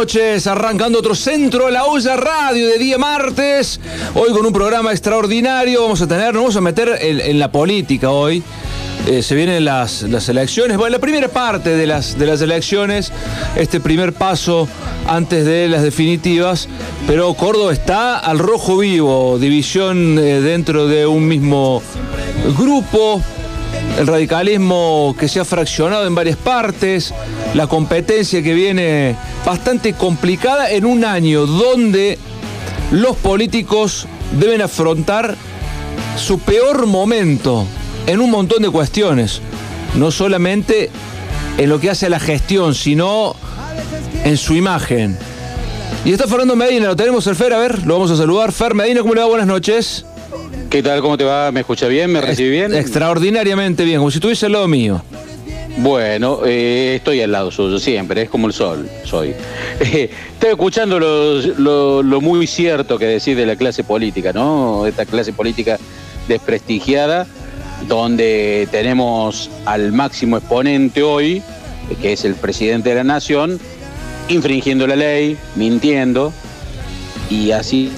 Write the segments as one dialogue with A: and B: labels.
A: noches. Arrancando otro centro la olla radio de día martes. Hoy con un programa extraordinario. Vamos a tener, nos vamos a meter en, la política hoy. Eh, se vienen las, las, elecciones. Bueno, la primera parte de las, de las elecciones, este primer paso antes de las definitivas. Pero Córdoba está al rojo vivo, división eh, dentro de un mismo grupo el radicalismo que se ha fraccionado en varias partes, la competencia que viene bastante complicada en un año donde los políticos deben afrontar su peor momento en un montón de cuestiones, no solamente en lo que hace a la gestión, sino en su imagen. Y está Fernando Medina, lo tenemos el Fer, a ver, lo vamos a saludar. Fer Medina, ¿cómo le va? Buenas noches.
B: ¿Qué tal? ¿Cómo te va? ¿Me escucha bien? ¿Me recibe bien?
A: Extraordinariamente bien, como si estuviese al lado mío.
B: Bueno, eh, estoy al lado suyo siempre, es como el sol, soy. estoy escuchando lo, muy cierto que decís de la clase política, ¿no? Esta clase política desprestigiada, donde tenemos al máximo exponente hoy, que es el presidente de la nación, infringiendo la ley, mintiendo, y así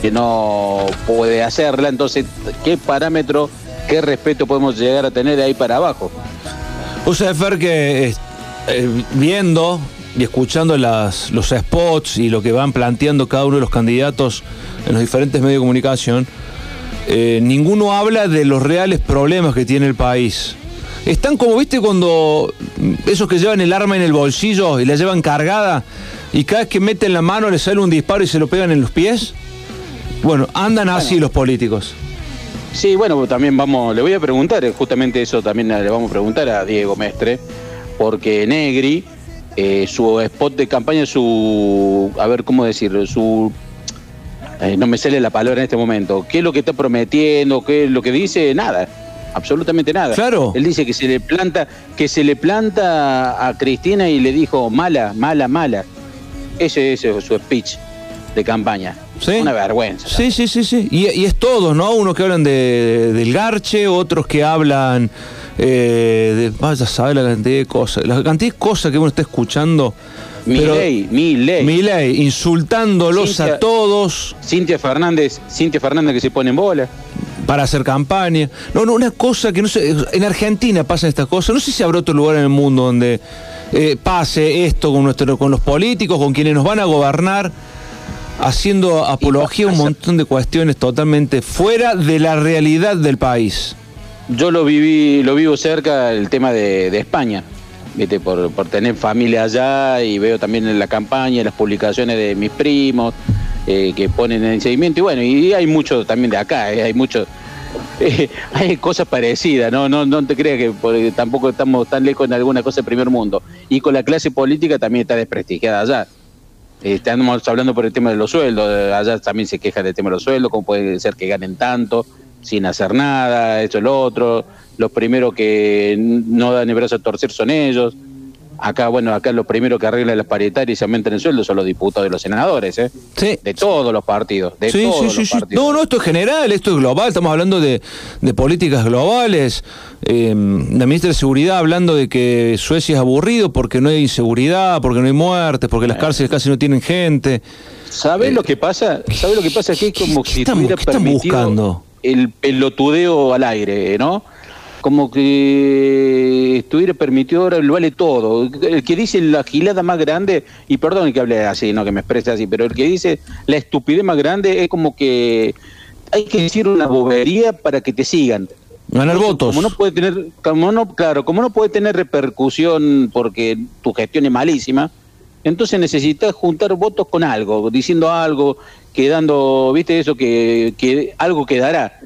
B: que no puede hacerla, entonces, ¿qué parámetro, qué respeto podemos llegar a tener de ahí para abajo?
A: O sea, Fer, que eh, viendo y escuchando los spots y lo que van planteando cada uno de los candidatos en los diferentes medios de comunicación, eh, ninguno habla de los reales problemas que tiene el país. Están como, viste, cuando esos que llevan el arma en el bolsillo y la llevan cargada y cada vez que meten la mano les sale un disparo y se lo pegan en los pies. Bueno, andan así los políticos.
B: Sí, bueno, también vamos, le voy a preguntar, eh, justamente eso también le vamos a preguntar a Diego Mestre, porque Negri, eh, su spot de campaña, su, a ver cómo decirlo, su, eh, no me sale la palabra en este momento, ¿qué es lo que está prometiendo? ¿Qué es lo que dice? Nada, absolutamente nada.
A: Claro.
B: Él dice que se le planta, que se le planta a Cristina y le dijo mala, mala, mala. Ese es su speech de campaña. Una vergüenza.
A: Sí, sí, sí, sí. Y, es todo, ¿no? Unos que hablan de, del garche, otros que hablan eh, de. Vaya a saber la cantidad de cosas. La cantidad de cosas que uno está escuchando.
B: Mi ley, mi ley.
A: Mi ley, insultándolos a todos.
B: Cintia Fernández, Cintia Fernández que se pone en bola.
A: Para hacer campaña. No, no, una cosa que no sé. En Argentina pasan estas cosas. No sé si habrá otro lugar en el mundo donde eh, pase esto con, nuestro, con los políticos, con quienes nos van a gobernar haciendo apología a un montón de cuestiones totalmente fuera de la realidad del país.
B: Yo lo viví, lo vivo cerca el tema de, España, ¿viste? Por, tener familia allá y veo también en la campaña, las publicaciones de mis primos eh, que ponen en seguimiento y bueno, y hay mucho también de acá, eh, hay mucho, eh, hay cosas parecidas, ¿no? No, no te creas que tampoco estamos tan lejos en alguna cosa del primer mundo. Y con la clase política también está desprestigiada allá. Estamos hablando por el tema de los sueldos, allá también se queja del tema de los sueldos, cómo puede ser que ganen tanto sin hacer nada, esto, lo otro. Los primeros que no dan el brazo a torcer son ellos. Acá, bueno, acá lo primero que arregla las paritarias y se aumentan el sueldo son los diputados y los senadores, ¿eh?
A: Sí.
B: De todos los partidos, de sí, todos sí, los partidos.
A: No, no, esto es general, esto es global, estamos hablando de, políticas globales. Eh, la ministra de Seguridad hablando de que Suecia es aburrido porque no hay inseguridad, porque no hay muertes, porque las cárceles casi no tienen gente.
B: ¿Sabes eh, lo que pasa? ¿Sabes lo que pasa? Que es como si
A: estuviera buscando?
B: el pelotudeo al aire, ¿no? Como que estuviera permitido ahora lo vale todo. El que dice la gilada más grande, y perdón que hable así, no que me exprese así, pero el que dice la estupidez más grande es como que hay que decir una bobería para que te sigan.
A: Ganar votos.
B: Como no puede tener, como no, claro, como no puede tener repercusión porque tu gestión es malísima, entonces necesitas juntar votos con algo, diciendo algo, quedando, viste eso que, que algo quedará.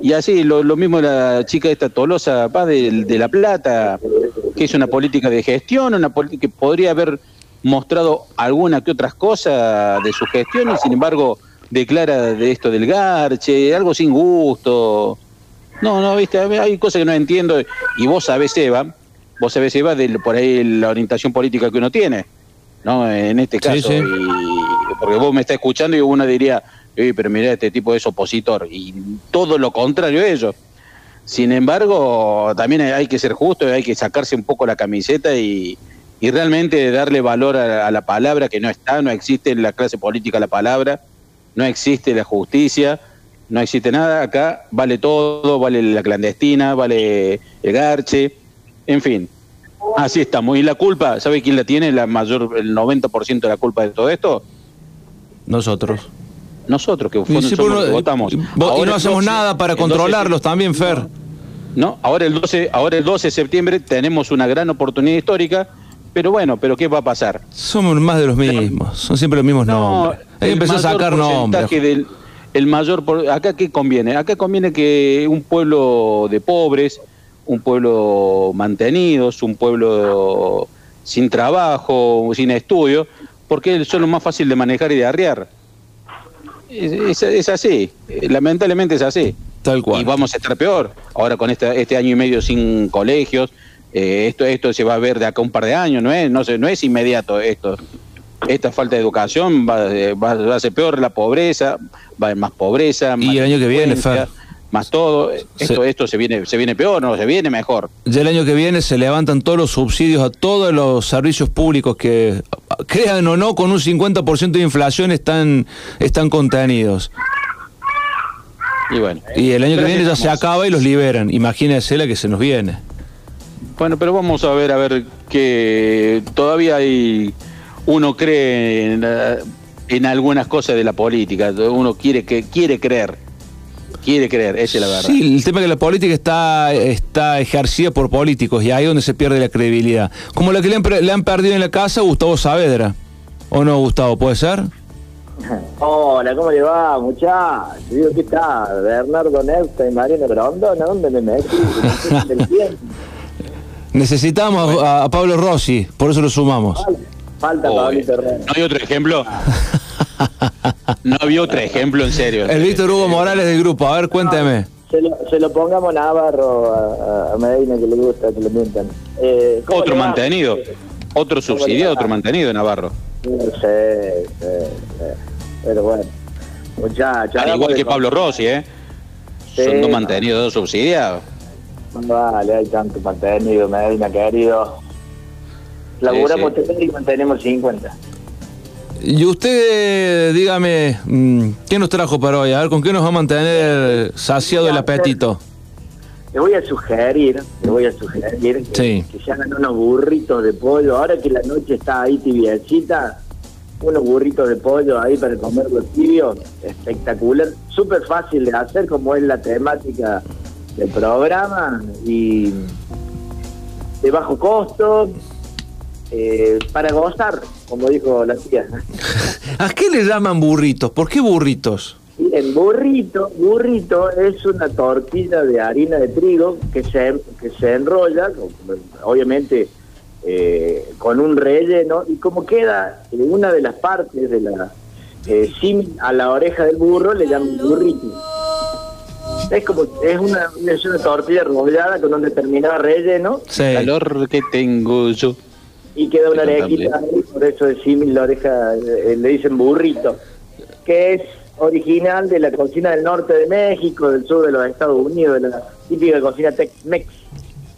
B: Y así, lo, mismo la chica esta Tolosa Paz de, de, La Plata, que es una política de gestión, una política que podría haber mostrado alguna que otras cosas de su gestión y sin embargo declara de esto del garche, algo sin gusto. No, no, viste, hay cosas que no entiendo y vos sabés, Eva, vos sabés, Eva, de por ahí la orientación política que uno tiene, ¿no? En este caso, porque vos me estás escuchando y uno diría, pero mira, este tipo es opositor, y todo lo contrario a ellos. Sin embargo, también hay que ser justo, hay que sacarse un poco la camiseta y, y realmente darle valor a, la palabra que no está, no existe en la clase política la palabra, no existe la justicia, no existe nada, acá vale todo, vale la clandestina, vale el garche, en fin, así estamos. ¿Y la culpa, sabe quién la tiene, la mayor, el 90% de la culpa de todo esto?
A: Nosotros.
B: Nosotros, que, votamos.
A: Y, no hacemos nada para controlarlos también, Fer.
B: No, ahora el 12, ahora el 12 de septiembre tenemos una gran oportunidad histórica pero bueno, pero ¿qué va a pasar?
A: Somos más de los mismos, son siempre los mismos nombres. Hay que a sacar nombres.
B: el mayor, acá qué conviene? Acá conviene que un pueblo de pobres, un pueblo mantenidos, un pueblo sin trabajo, sin estudio, porque son los más fácil de manejar y de arriar. Es, es, así, lamentablemente es así.
A: Tal cual.
B: Y vamos a estar peor. Ahora con este, este año y medio sin colegios, eh, esto, esto se va a ver de acá un par de años, no es, no, no es inmediato esto. Esta falta de educación va, eh, va, va a ser peor la pobreza, va a haber más pobreza.
A: y el año que viene,
B: más todo, esto, esto se viene, se viene peor, no, se viene mejor.
A: Ya el año que viene se levantan todos los subsidios a todos los servicios públicos que, crean o no, con un 50% de inflación están, están contenidos. Y bueno. Y el año que viene ya se acaba y los liberan. Imagínese la que se nos viene.
B: Bueno, pero vamos a ver, a ver que todavía hay, uno cree en, algunas cosas de la política, uno quiere que quiere creer, quiere creer, esa es la verdad.
A: Sí, el tema es que la política está, está ejercida por políticos y ahí es donde se pierde la credibilidad. Como la que le han, le han perdido en la casa Gustavo Saavedra. ¿O no, Gustavo? ¿Puede ser?
C: Hola, ¿cómo le va, muchachos? Digo, ¿qué está? Bernardo Neusta y Mariano Grondona, ¿dónde me metí?
A: Necesitamos a, Pablo Rossi, por eso lo sumamos.
C: Falta ¿No
B: hay otro ejemplo? no había otro ejemplo, en serio.
A: El Víctor Hugo Morales del grupo, a ver, cuénteme.
C: Se lo, pongamos a Navarro, a, Medina, que le gusta que le mientan.
B: Eh, otro mantenido, otro subsidiado, otro mantenido, Navarro.
C: Sí, sí, Pero bueno, muchachos.
B: igual que Pablo Rossi, ¿eh? Son dos mantenidos, dos subsidiados.
C: Vale, hay tanto mantenido, Medina, querido. Laburamos sí, sí. y mantenemos 50.
A: Y usted, dígame, mm, ¿qué nos trajo para hoy? A ver, ¿con qué nos va a mantener saciado el apetito?
C: Le voy a sugerir, le voy a sugerir que, se hagan unos burritos de pollo. Ahora que la noche está ahí tibiecita, unos burritos de pollo ahí para comer los tibios, espectacular. Súper fácil de hacer, como es la temática el programa y de bajo costo eh, para gozar, como dijo la tía.
A: ¿A qué le llaman burritos? ¿Por qué burritos?
C: El burrito, burrito es una tortilla de harina de trigo que se, que se enrolla, obviamente eh, con un relleno, y como queda en una de las partes de la eh, a la oreja del burro, le llaman burrito. Es como, es una, es una tortilla rodeada con un determinado relleno.
B: Sí. El calor que tengo yo.
C: Y queda una orejita ahí, por eso es símil la oreja, eh, le dicen burrito, que es original de la cocina del norte de México, del sur de los Estados Unidos, de la típica cocina Tex-Mex.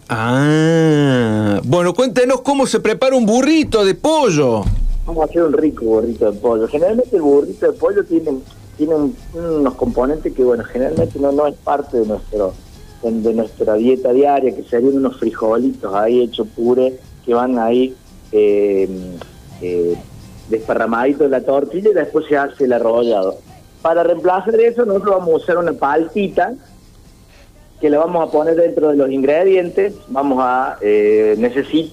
A: Ah, bueno, cuéntenos cómo se prepara un burrito de pollo.
C: Vamos a hacer un rico burrito de pollo. Generalmente el burrito de pollo tiene tiene unos componentes que, bueno, generalmente no, no es parte de nuestro de nuestra dieta diaria, que serían unos frijolitos ahí hechos pure, que van ahí eh, eh, desparramaditos de la tortilla y después se hace el arrollado. Para reemplazar eso, nosotros vamos a usar una paltita que la vamos a poner dentro de los ingredientes. Vamos a eh, necesitar.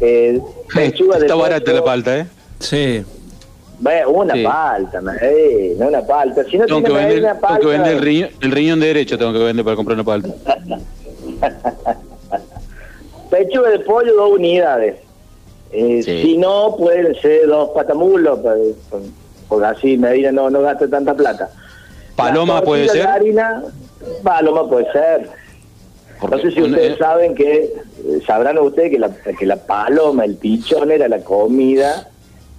B: Eh, Está barata la palta, ¿eh?
A: Sí
C: una palta, eh, no una palta. Si no
B: tengo que vender, una palta, tengo que vender el riñón, el riñón derecho, tengo que vender para comprar una palta.
C: Pechuga de pollo, dos unidades. Eh, Si no, pueden ser dos patamulos, pues, porque así Medina no, no gasta tanta plata.
B: ¿Paloma puede ser?
C: Harina, paloma puede ser. no sé si ustedes saben que, eh, sabrán ustedes que la, que la paloma, el pichón era la comida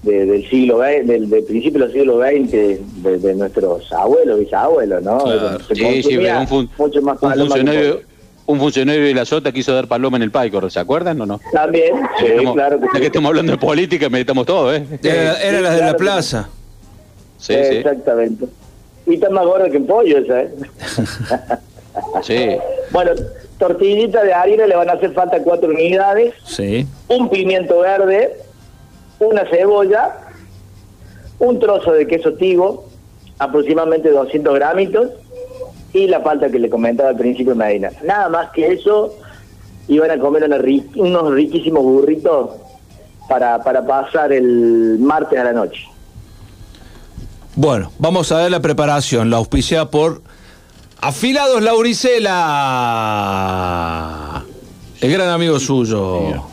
C: del siglo XX, del, principio del siglo XX, de, nuestros abuelos, bisabuelos, ¿no?
B: sí, sí, un, mucho más un funcionario, un funcionario de la Sota quiso dar paloma en el Paico, ¿se acuerdan o no?
C: También, sí,
B: Estamos-
C: claro que
B: ya
C: sí.
B: que estamos hablando de política, meditamos todo, ¿eh?
A: Era, era la de la plaza.
B: Sí,
C: Eh,
B: sí,
C: Exactamente. Y está más gordo que un pollo esa, ¿eh?
B: sí.
C: Bueno, tortillita de harina le van a hacer falta cuatro unidades,
A: Sí.
C: un pimiento verde, una cebolla, un trozo de queso tigo, aproximadamente 200 gramitos, y la palta que le comentaba al principio Medina. Nada más que eso, iban a comer una unos riquísimos burritos para, para pasar el martes a la noche.
A: Bueno, vamos a ver la preparación. La auspicia por Afilados Lauricela. El gran amigo suyo.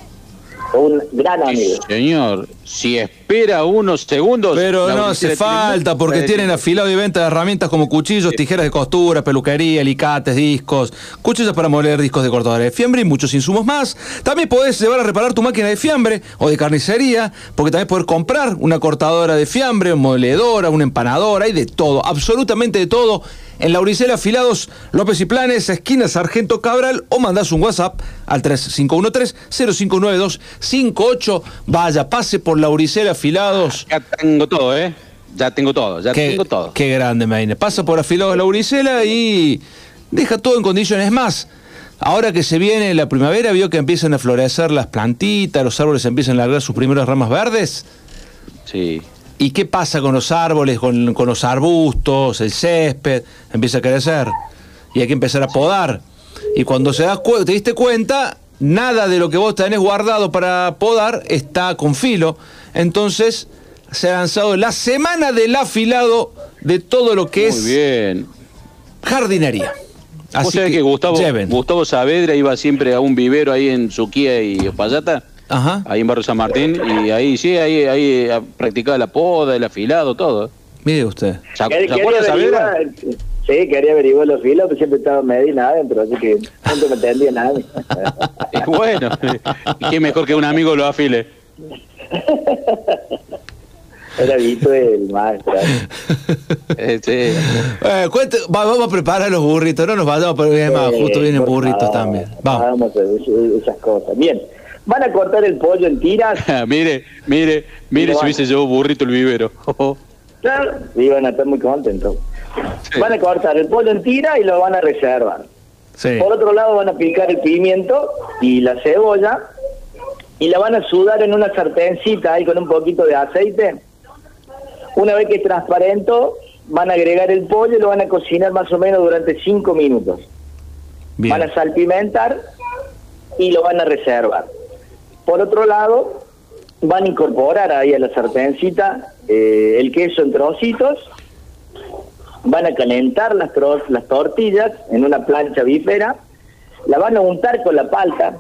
C: Un gran
B: Sí,
C: amigo.
B: señor, si espera unos segundos...
A: Pero no hace falta porque tienen afilado y venta de herramientas como cuchillos, tijeras de costura, peluquería, alicates, discos, cuchillos para moler discos de cortadora de fiambre y muchos insumos más. También podés llevar a reparar tu máquina de fiambre o de carnicería, porque también podés comprar una cortadora de fiambre, una moledora, una empanadora, hay de todo, absolutamente de todo. En Lauricela Afilados, López y Planes, esquina Sargento Cabral, o mandás un WhatsApp al 3513-059258. Vaya, pase por Lauricela Afilados.
B: Ya tengo todo, ¿eh? Ya tengo todo, ya
A: Qué,
B: tengo todo.
A: qué grande, Medina. Pasa por afilados Lauricela y deja todo en condiciones más. Ahora que se viene la primavera, vio que empiezan a florecer las plantitas, los árboles empiezan a largar sus primeras ramas verdes.
B: Sí.
A: ¿Y qué pasa con los árboles, con, con los arbustos, el césped? Empieza a crecer. Y hay que empezar a podar. Y cuando se das cu- te diste cuenta, nada de lo que vos tenés guardado para podar está con filo. Entonces se ha lanzado la semana del afilado de todo lo que
B: Muy
A: es
B: bien.
A: jardinería.
B: ¿Vos
A: Así
B: sabés
A: que,
B: que, Gustavo,
A: lleven.
B: Gustavo Saavedra iba siempre a un vivero ahí en Suquía y Opayata,
A: Ajá.
B: ahí en Barrio San Martín, y ahí sí, ahí, ahí ah, practicaba la poda, el afilado, todo.
A: Mire usted.
B: ¿Se,
C: Quería-
B: ¿se acuerda Saavedra?
C: Sí, quería averiguar los filos, pero siempre estaba Medina adentro, así que nunca me entendía nada.
B: Y bueno, y qué mejor que un amigo lo afile.
C: Era Vito el maestro.
B: Eh, sí.
A: Eh, cuente- va- vamos a preparar los burritos, no nos vayamos, pero es más,
C: Eh,
A: justo vienen burritos
C: favor,
A: también. Vamos.
C: Vamos a ver esas cosas. Bien, van a cortar el pollo en tiras.
B: mire, mire, mire si hubiese llevado burrito el vivero.
C: Claro, y van a estar muy contentos.
B: Sí.
C: Van a cortar el pollo en tira y lo van a reservar.
A: Sí.
C: Por otro lado van a picar el pimiento y la cebolla y la van a sudar en una sartencita ahí con un poquito de aceite. Una vez que es transparento, van a agregar el pollo y lo van a cocinar más o menos durante 5 minutos.
A: Bien.
C: Van a salpimentar y lo van a reservar. Por otro lado, van a incorporar ahí a la sartencita eh, el queso en trocitos, van a calentar las, tro- las tortillas en una plancha bífera, la van a untar con la palta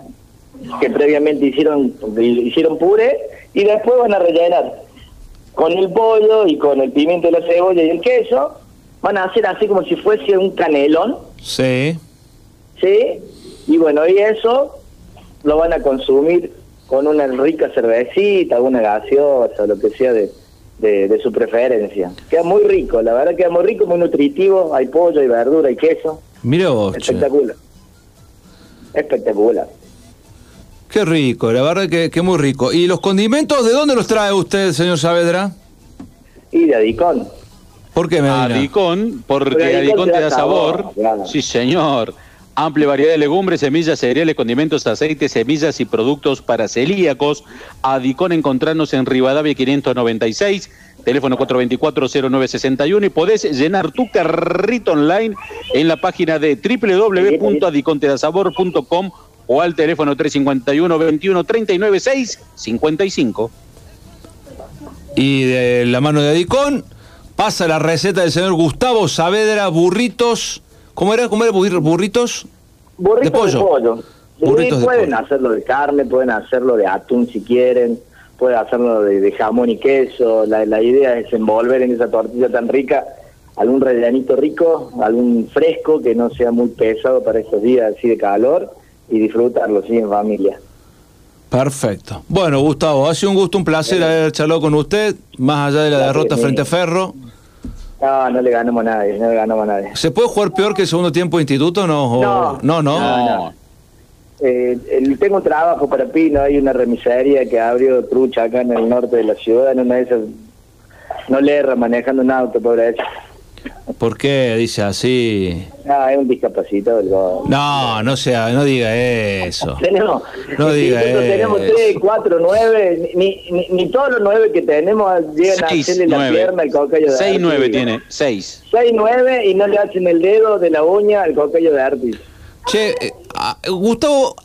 C: que previamente hicieron, hicieron puré y después van a rellenar con el pollo y con el pimiento, la cebolla y el queso. Van a hacer así como si fuese un canelón,
A: Sí.
C: ¿sí? Y bueno, y eso lo van a consumir con una rica cervecita, alguna gaseosa, lo que sea de, de, de su preferencia. Queda muy rico, la verdad queda muy rico, muy nutritivo, hay pollo, hay verdura, hay queso.
A: Mire vos, che.
C: Espectacular. Espectacular.
A: Qué rico, la verdad que, que muy rico. ¿Y los condimentos de dónde los trae usted, señor Saavedra?
C: Y de Adicón.
A: ¿Por qué, Medina?
B: Adicón, porque
C: Porque
B: Adicón te da sabor.
C: claro.
B: Sí, señor. Amplia variedad de legumbres, semillas, cereales, condimentos, aceites, semillas y productos para celíacos. Adicón, encontrarnos en Rivadavia 596, teléfono 424-0961 y podés llenar tu carrito online en la página de www.adicontedasabor.com o al teléfono 351 21 39 6 55.
A: Y de la mano de Adicón pasa la receta del señor Gustavo Saavedra, burritos. ¿Cómo era? ¿Cómo era? Burri- ¿Burritos?
C: Burritos
A: De pollo.
C: de pollo. Sí,
A: Burritos de
C: pueden
A: pollo.
C: hacerlo de carne, pueden hacerlo de atún si quieren, pueden hacerlo de, de jamón y queso. La, la idea es envolver en esa tortilla tan rica algún rellenito rico, algún fresco que no sea muy pesado para estos días así de calor y disfrutarlo, sí, en familia.
A: Perfecto. Bueno, Gustavo, ha sido un gusto, un placer haber charlado con usted, más allá de la
C: Gracias,
A: derrota frente a Ferro.
C: No, no le ganamos a nadie, no le ganamos a nadie.
A: ¿Se puede jugar peor que el segundo tiempo de instituto? No,
C: no,
A: no. No,
C: no. Eh, el- tengo un trabajo para Pino, hay una remisería que abrió trucha acá en el norte de la ciudad, en una de esas no le erra manejando un auto, pobre hecho.
A: ¿Por qué dice así?
C: Ah, es un discapacitado del gol.
A: No, no sea, no diga eso.
C: Tenemos,
A: No diga
C: nosotros tenemos
A: eso.
C: tres, cuatro, nueve, ni, ni, ni todos los nueve que tenemos llegan a hacerle la
B: nueve.
C: pierna al cocayo de
B: Seis,
C: Artis.
B: nueve tiene. Seis.
C: Seis, nueve y no le hacen el dedo de la uña al cocayo de Artis.
A: Che, eh, ah, Gustavo,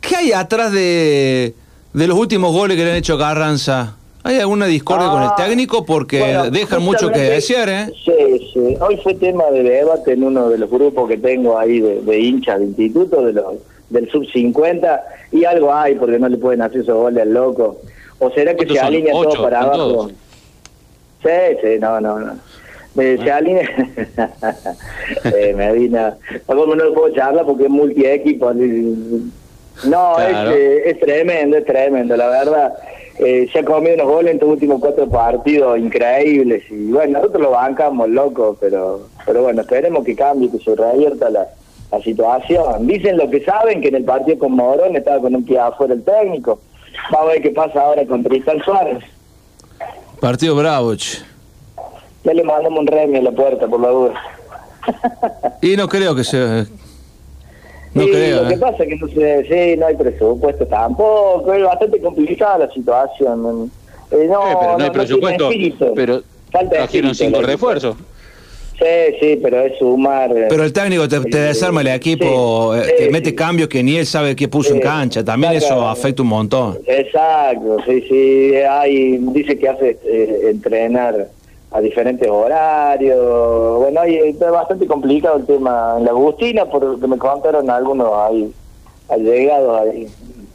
A: ¿qué hay atrás de, de los últimos goles que le han hecho a Carranza? ¿Hay alguna discordia con el
C: Ah,
A: técnico? Porque
C: bueno,
A: dejan mucho que desear, ¿eh?
C: Sí, sí. Hoy fue tema de debate en uno de los grupos que tengo ahí de, de hinchas de instituto, de los, del sub 50, y algo hay porque no le pueden hacer esos goles al loco. ¿O será que
B: ¿Cuántos
C: se alinea
B: ¿Ocho?
C: todo para
B: ¿Son
C: abajo?
B: todos?
C: Sí, sí, no, no, no. Eh, Se alinea. eh, Medina. Como no lo puedo charlar porque es multi-equipo. No,
B: Claro.
C: es, eh, es tremendo, es tremendo, la verdad. Eh, se ha comido unos goles en estos últimos cuatro partidos increíbles y bueno, nosotros lo bancamos, loco, pero pero bueno, esperemos que cambie, que se revierta la, la situación. Dicen lo que saben, que en el partido con Morón estaba con un pie afuera el técnico. Vamos a ver qué pasa ahora con Tristan Suárez.
A: Partido bravo, che.
C: Ya le mandamos un remi a la puerta, por la duda.
A: Y no creo que se... No
C: Sí,
A: creo,
C: lo que
A: ¿eh?
C: pasa es que no sé, sí, no hay presupuesto tampoco, es bastante complicada la situación. Eh, no,
B: Eh, pero no hay presupuesto. Pero trajeron cinco refuerzos.
C: Sí, sí, pero es sumar. eh,
A: Pero el técnico te, te desarma el equipo,
C: sí,
A: te
C: sí,
A: mete
C: sí.
A: cambios que ni él sabe qué puso en cancha. También eso afecta un montón.
C: Exacto, sí, sí, hay, dice que hace eh, entrenar a diferentes horarios, bueno, y es bastante complicado el tema en la Agustina, por lo que me contaron algunos ahí, allegados ahí,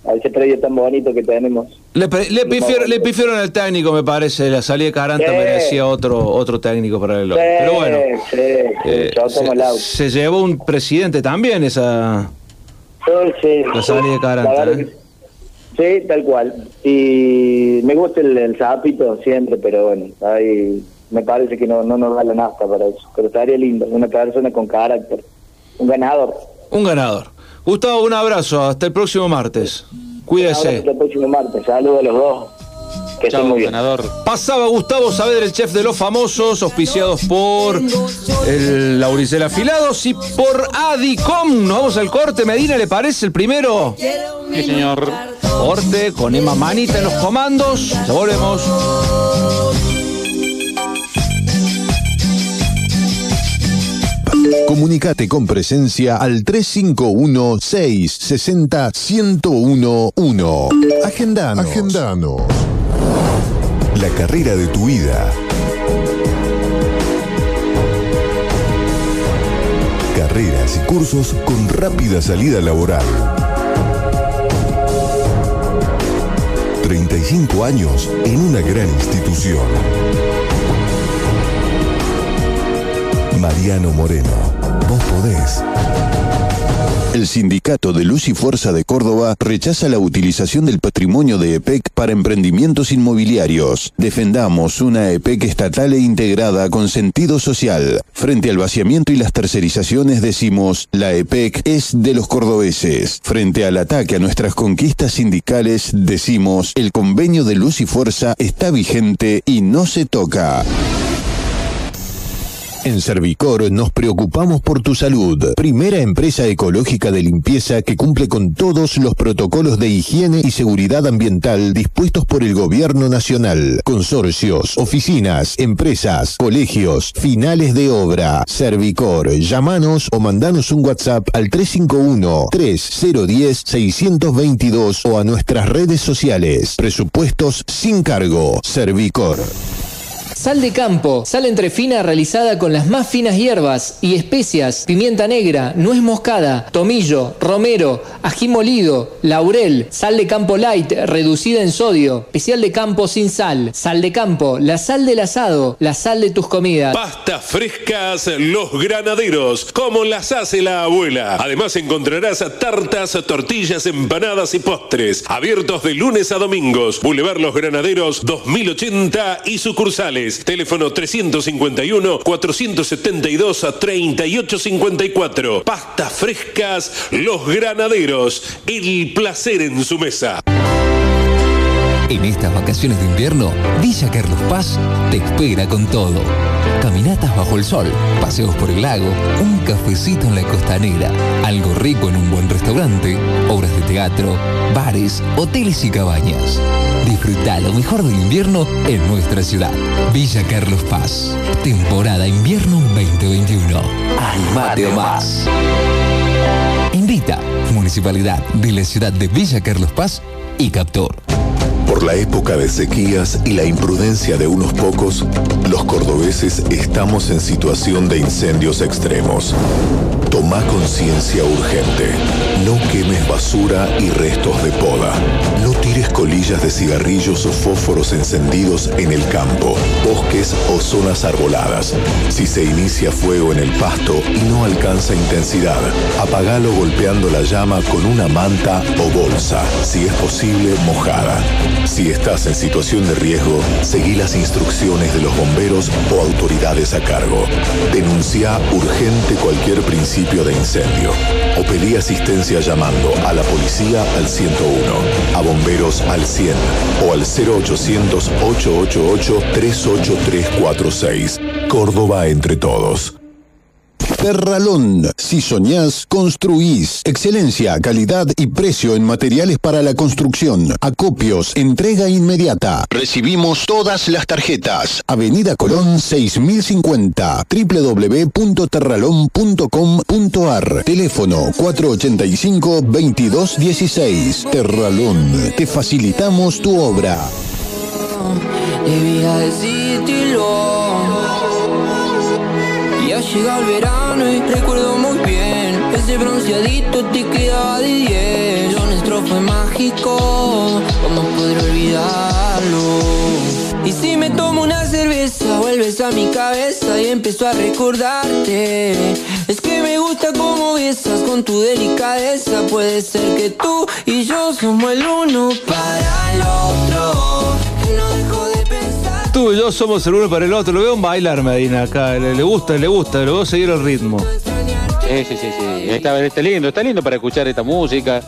C: a ese predio tan bonito que tenemos.
A: Le, le, pifieron, le pifieron al técnico, me parece. La salida de Caranta
C: Sí.
A: merecía otro otro técnico para el
C: Sí,
A: Pero bueno,
C: sí,
A: eh, se, se llevó un presidente también esa...
C: Sí, sí,
A: La salida de Caranta, ¿eh?
C: que- Sí, tal cual. Y me gusta el, el sapito siempre, pero bueno, ahí me parece que no, no nos da la nafta para eso. Pero estaría lindo, una persona con carácter, un ganador.
A: Un ganador. Gustavo, un abrazo. Hasta el próximo martes. Cuídese.
C: hasta el próximo martes. Saludos a los dos. Que estén
B: Chao,
C: muy bien.
B: ganador.
A: Pasaba Gustavo Saavedra, el chef de los famosos, auspiciados por el Lauricel Afilados y por Adicom. Nos vamos al corte. Medina, ¿le parece el primero?
B: Sí, señor.
A: Corte con Emma Manita en los comandos. Ya volvemos.
D: Comunicate con presencia al 351-660-1011. Agendanos. Agendanos. La carrera de tu vida. Carreras y cursos con rápida salida laboral. 35 años en una gran institución. Mariano Moreno, vos podés. El Sindicato de Luz y Fuerza de Córdoba rechaza la utilización del patrimonio de EPEC para emprendimientos inmobiliarios. Defendamos una EPEC estatal e integrada con sentido social. Frente al vaciamiento y las tercerizaciones decimos, la EPEC es de los cordobeses. Frente al ataque a nuestras conquistas sindicales decimos, el convenio de Luz y Fuerza está vigente y no se toca. En Servicor nos preocupamos por tu salud. Primera empresa ecológica de limpieza que cumple con todos los protocolos de higiene y seguridad ambiental dispuestos por el gobierno nacional. Consorcios, oficinas, empresas, colegios, finales de obra. Servicor, llamanos o mandanos un WhatsApp al 351-3010-622 o a nuestras redes sociales. Presupuestos sin cargo. Servicor.
E: Sal de campo, sal entrefina realizada con las más finas hierbas y especias, pimienta negra, nuez moscada, tomillo, romero, ají molido, laurel, sal de campo light reducida en sodio, especial de campo sin sal, sal de campo, la sal del asado, la sal de tus comidas.
F: Pastas frescas Los Granaderos, como las hace la abuela. Además encontrarás tartas, tortillas, empanadas y postres. Abiertos de lunes a domingos. Boulevard Los Granaderos 2080 y sucursales. Teléfono 351-472-3854. Pastas frescas, los granaderos, el placer en su mesa.
G: En estas vacaciones de invierno, Villa Carlos Paz te espera con todo. Caminatas bajo el sol, paseos por el lago, un cafecito en la costanera, algo rico en un buen restaurante, obras de teatro, bares, hoteles y cabañas. Disfruta lo mejor del invierno en nuestra ciudad. Villa Carlos Paz. Temporada invierno 2021. Animate más. Invita Municipalidad de la ciudad de Villa Carlos Paz y Captor.
H: Por la época de sequías y la imprudencia de unos pocos, los cordobeses estamos en situación de incendios extremos. Toma conciencia urgente. No quemes basura y restos de poda. No tires colillas de cigarrillos o fósforos encendidos en el campo, bosques o zonas arboladas. Si se inicia fuego en el pasto y no alcanza intensidad, apagalo golpeando la llama con una manta o bolsa, si es posible mojada. Si estás en situación de riesgo, seguí las instrucciones de los bomberos o autoridades a cargo. Denuncia urgente cualquier principio de incendio o pedí asistencia llamando a la policía al 101, a bomberos al 100 o al 0800 888 38346. Córdoba entre todos.
D: Terralón. Si soñás, construís. Excelencia, calidad y precio en materiales para la construcción. Acopios, entrega inmediata. Recibimos todas las tarjetas. Avenida Colón 6050. www.terralón.com.ar. Teléfono 485-2216. Terralón. Te facilitamos tu obra.
I: Recuerdo muy bien. Ese bronceadito te quedaba de 10 Lo nuestro fue mágico ¿Cómo podré olvidarlo? Y si me tomo una cerveza Vuelves a mi cabeza y empiezo a recordarte. Es que me gusta cómo besas con tu delicadeza. Puede ser que tú y yo somos el uno para el otro. No dejo de pensar
A: Tú y yo somos el uno para el otro. Lo veo bailar, Medina, acá. Le, le gusta, le gusta. Lo veo seguir el ritmo.
B: Sí, sí, sí, sí. Está, está lindo, está lindo para escuchar esta música,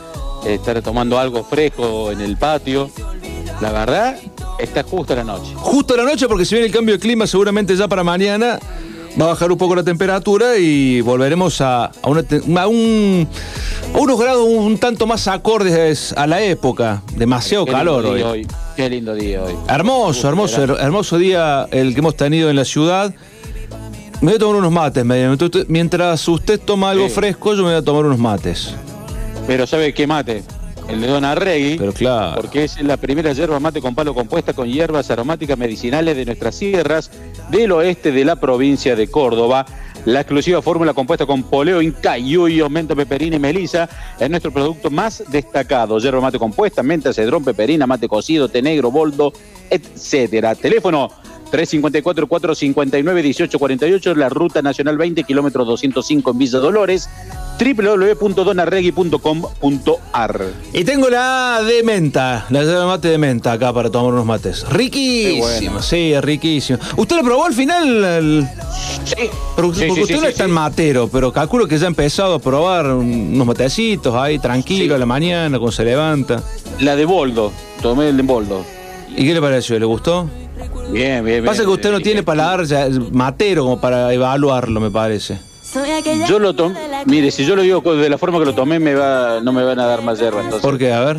B: estar tomando algo fresco en el patio. La verdad, está justo la noche.
A: Justo la noche, porque si viene el cambio de clima, seguramente ya para mañana va a bajar un poco la temperatura y volveremos a, a una te- a un- a unos grados un tanto más acordes a la época. Demasiado
B: Qué
A: calor
B: día
A: hoy.
B: Qué lindo día hoy.
A: Hermoso, hermoso, hermoso día el que hemos tenido en la ciudad. Me voy a tomar unos mates, Mientras usted toma algo
B: Sí.
A: fresco, yo me voy a tomar unos mates.
B: Pero ¿sabe qué mate? El de Don Arregui.
A: Pero claro.
B: Porque es la primera yerba mate con palo compuesta con hierbas aromáticas medicinales de nuestras sierras del oeste de la provincia de Córdoba. La exclusiva fórmula compuesta con poleo inca, yuyo, menta, peperina y melisa es nuestro producto más destacado. Yerba mate compuesta, menta, cedrón, peperina, mate cocido, té negro, boldo, etcétera. Teléfono 354-459-1848, la ruta nacional 20, kilómetro 205 en Villa Dolores, www.donarregui.com.ar.
A: Y tengo la de menta, la yerba mate de menta acá para tomar unos mates. Riquísimo,
B: bueno.
A: sí, es riquísimo. ¿Usted lo probó al final? el-
B: Sí,
A: Porque,
B: Sí,
A: porque
B: sí,
A: usted
B: sí,
A: no es tan matero, pero calculo que ya ha empezado a probar unos matecitos ahí, tranquilo, a la mañana, cuando se levanta.
B: La de Boldo, tomé el de Boldo.
A: ¿Y qué le pareció? ¿Le gustó?
B: Bien, bien, bien.
A: Pasa que usted no
B: Bien,
A: tiene
B: bien.
A: paladar ya, matero como para evaluarlo, me parece.
B: Yo lo tomé, mire, si yo lo digo de la forma que lo tomé, me va, no me van a dar más yerba. Entonces,
A: ¿Por qué? A ver.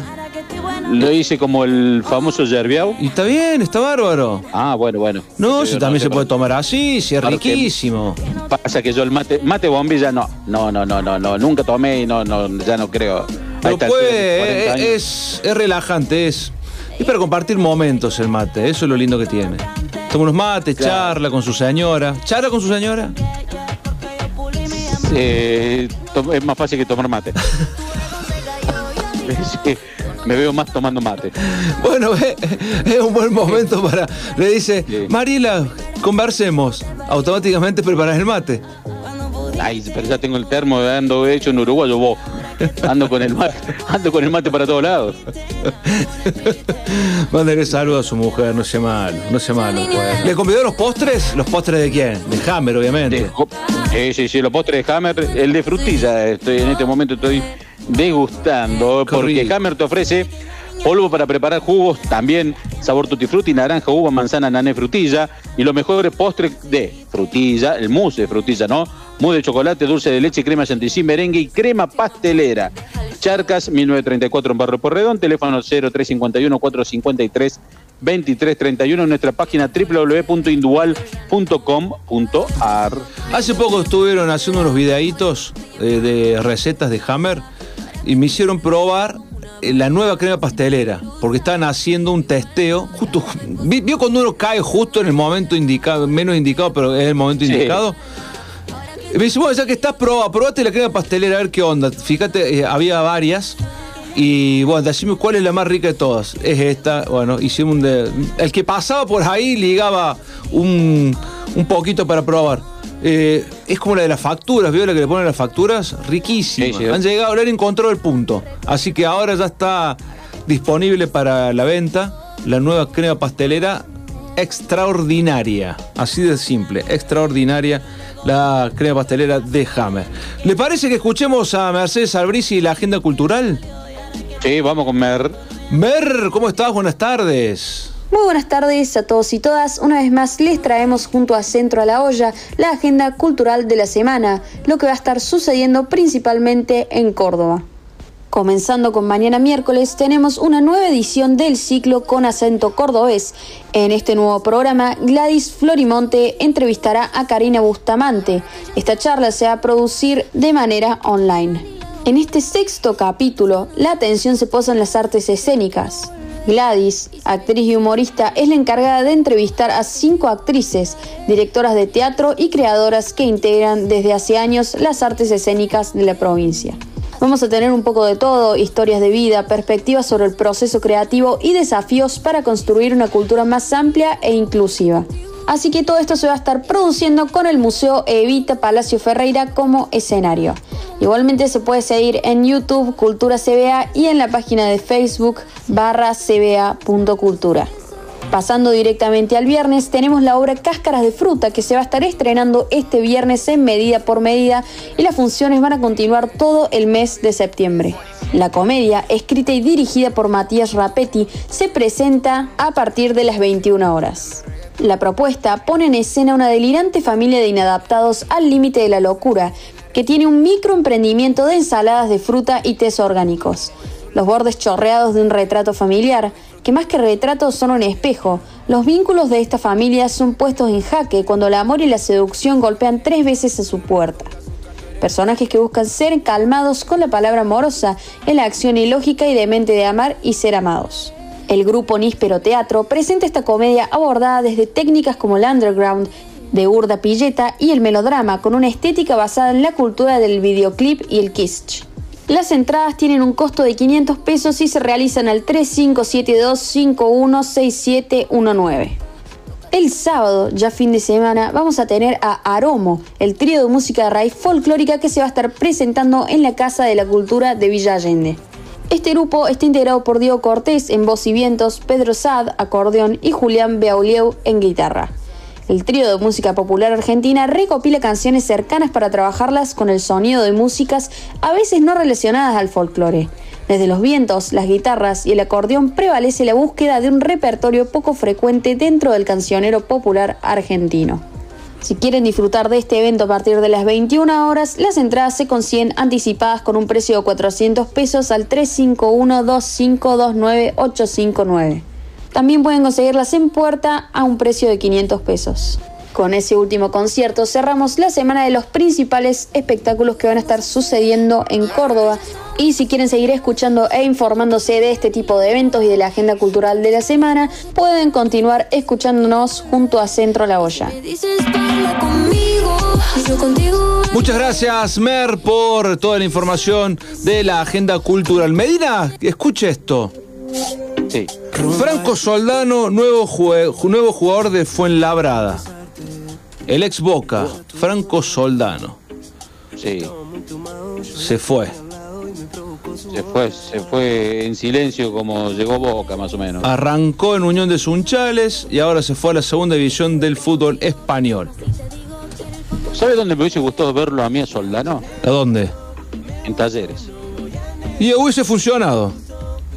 B: Lo hice como el famoso yerbiao.
A: Y está bien, está bárbaro.
B: Ah, bueno, bueno.
A: No,
B: no
A: también se puede tomar así, si es
B: Claro que-
A: riquísimo.
B: Pasa que yo el mate, mate bombilla no, no, no, no, no, no, nunca tomé y no, no, ya no creo.
A: Pero puede,
B: 40 años.
A: es, es relajante, es, es para compartir momentos el mate, eso es lo lindo que tiene. Toma unos mates,
B: Claro.
A: charla con su señora. ¿Charla con su señora?
B: Eh, es más fácil que tomar mate. Sí, me veo más tomando mate.
A: Bueno, es, es un buen momento para. Le dice,
B: Sí.
A: Mariela, conversemos. Automáticamente preparas el mate.
B: Ay, pero ya tengo el termo ando hecho en Uruguay, yo vos. ando con el mate, ando con el mate para todos lados.
A: Mándale saludo a su mujer, no sea malo, no sea malo. ¿Le convidó los postres? ¿Los postres de quién? De Hammer, obviamente.
B: Sí, sí, sí, los postres de Hammer, el de frutilla, estoy en este momento estoy degustando, porque Hammer te ofrece polvo para preparar jugos, también sabor tutti frutti, naranja, uva, manzana, nané, frutilla, y los mejores postres de frutilla, el mousse de frutilla, ¿no? Mousse de chocolate, dulce de leche, crema chantilly, merengue y crema pastelera. Charcas, 1934 en Barrio Porredón, teléfono 0351 453 2331 en nuestra página www.indual.com.ar.
A: Hace poco estuvieron haciendo unos videitos eh, de recetas de Hammer y me hicieron probar la nueva crema pastelera, porque estaban haciendo un testeo, justo, vio cuando uno cae justo en el momento indicado, menos indicado, pero es el momento indicado. me dice, bueno, ya que estás probando, probate la crema pastelera, a ver qué onda. Fíjate, eh, había varias. Y bueno, decime cuál es la más rica de todas. Es esta. Bueno, hicimos un de. El que pasaba por ahí ligaba un, un poquito para probar. Eh, es como la de las facturas, ¿vio la que le ponen las facturas? Riquísima. Han llegado, le han encontrado el punto. Así que ahora ya está disponible para la venta la nueva crema pastelera extraordinaria. Así de simple, extraordinaria la crema pastelera de Hammer. ¿Le parece que escuchemos a Mercedes Albrisi y la agenda cultural?
B: Sí, vamos con Mer.
A: Mer, ¿cómo estás? Buenas tardes.
J: Muy buenas tardes a todos y todas. Una vez más les traemos junto a Centro a la Olla la agenda cultural de la semana, lo que va a estar sucediendo principalmente en Córdoba. Comenzando con mañana miércoles, tenemos una nueva edición del ciclo con acento cordobés. En este nuevo programa, Gladys Florimonte entrevistará a Karina Bustamante. Esta charla se va a producir de manera online. En este sexto capítulo, la atención se posa en las artes escénicas. Gladys, actriz y humorista, es la encargada de entrevistar a cinco actrices, directoras de teatro y creadoras que integran desde hace años las artes escénicas de la provincia. Vamos a tener un poco de todo, historias de vida, perspectivas sobre el proceso creativo y desafíos para construir una cultura más amplia e inclusiva. Así que todo esto se va a estar produciendo con el Museo Evita Palacio Ferreira como escenario. Igualmente se puede seguir en YouTube Cultura CBA y en la página de Facebook barra cba.cultura. Pasando directamente al viernes, tenemos la obra Cáscaras de Fruta que se va a estar estrenando este viernes en medida por medida y las funciones van a continuar todo el mes de septiembre. La comedia, escrita y dirigida por Matías Rapetti, se presenta a partir de las 21 horas. La propuesta pone en escena una delirante familia de inadaptados al límite de la locura, que tiene un microemprendimiento de ensaladas de fruta y tés orgánicos. Los bordes chorreados de un retrato familiar, que más que retratos son un espejo. Los vínculos de esta familia son puestos en jaque cuando el amor y la seducción golpean tres veces a su puerta. Personajes que buscan ser calmados con la palabra amorosa en la acción ilógica y demente de amar y ser amados. El grupo Níspero Teatro presenta esta comedia abordada desde técnicas como el underground, de Urda Pilleta y el melodrama, con una estética basada en la cultura del videoclip y el kitsch. Las entradas tienen un costo de 500 pesos y se realizan al 3572516719. El sábado, ya fin de semana, vamos a tener a Aromo, el trío de música de raíz folclórica que se va a estar presentando en la Casa de la Cultura de Villa Allende. Este grupo está integrado por Diego Cortés en voz y vientos, Pedro Sad, acordeón y Julián Beaulieu en guitarra. El trío de música popular argentina recopila canciones cercanas para trabajarlas con el sonido de músicas a veces no relacionadas al folclore. Desde los vientos, las guitarras y el acordeón prevalece la búsqueda de un repertorio poco frecuente dentro del cancionero popular argentino. Si quieren disfrutar de este evento a partir de las 21 horas, las entradas se consiguen anticipadas con un precio de 400 pesos al 351-2529-859. También pueden conseguirlas en puerta a un precio de 500 pesos. Con ese último concierto cerramos la semana de los principales espectáculos que van a estar sucediendo en Córdoba. Y si quieren seguir escuchando e informándose de este tipo de eventos y de la agenda cultural de la semana, pueden continuar escuchándonos junto a Centro La Olla.
A: Muchas gracias, Mer, por toda la información de la agenda cultural. Medina, escuche esto.
B: Sí.
A: Franco Soldano, nuevo, nuevo jugador de Fuenlabrada. El ex Boca, Franco Soldano.
B: Sí.
A: Se fue.
B: Se fue, se fue en silencio como llegó Boca, más o menos.
A: Arrancó en Unión de Sunchales y ahora se fue a la segunda división del fútbol español.
B: ¿Sabe dónde me hubiese gustado verlo a mí a Soldano?
A: ¿A dónde?
B: En talleres.
A: Y hubiese funcionado.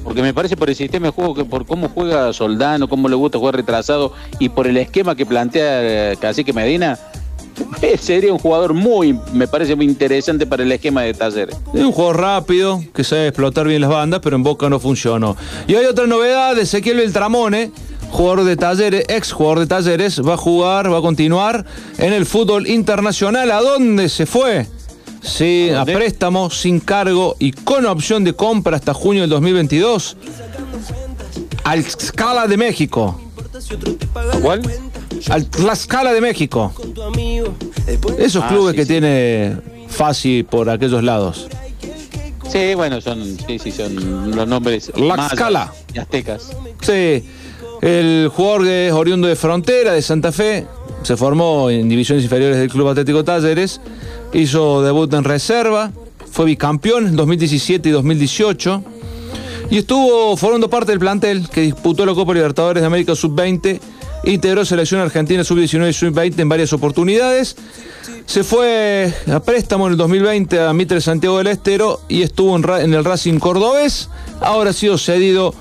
B: Porque me parece por el sistema de juego, que por cómo juega Soldano, cómo le gusta jugar retrasado y por el esquema que plantea eh, Cacique Medina, sería un jugador muy, me parece muy interesante para el esquema de Talleres.
A: Es un jugador rápido, que sabe explotar bien las bandas, pero en Boca no funcionó. Y hay otra novedad, Ezequiel Beltramone, jugador de Talleres, ex jugador de Talleres, va a jugar, va a continuar en el fútbol internacional. ¿A dónde se fue? Sí, a préstamo, sin cargo y con opción de compra hasta junio del 2022. Al Scala de México.
B: ¿Cuál?
A: Al Tlaxcala de México. Esos
B: Ah,
A: clubes
B: sí,
A: que
B: sí.
A: tiene fácil por aquellos lados.
B: Sí, bueno, son, sí, sí, son los nombres
A: Tlaxcala.
B: y aztecas.
A: Sí, el jugador que es oriundo de Frontera, de Santa Fe, se formó en divisiones inferiores del Club Atlético Talleres, hizo debut en reserva, fue bicampeón en 2017 y 2018 y estuvo formando parte del plantel que disputó la Copa Libertadores de América Sub-20, integró selección argentina Sub-19 y Sub-20 en varias oportunidades. Se fue a préstamo en el 2020 a Mitre Santiago del Estero y estuvo en, el Racing Cordobés. Ahora ha sido cedido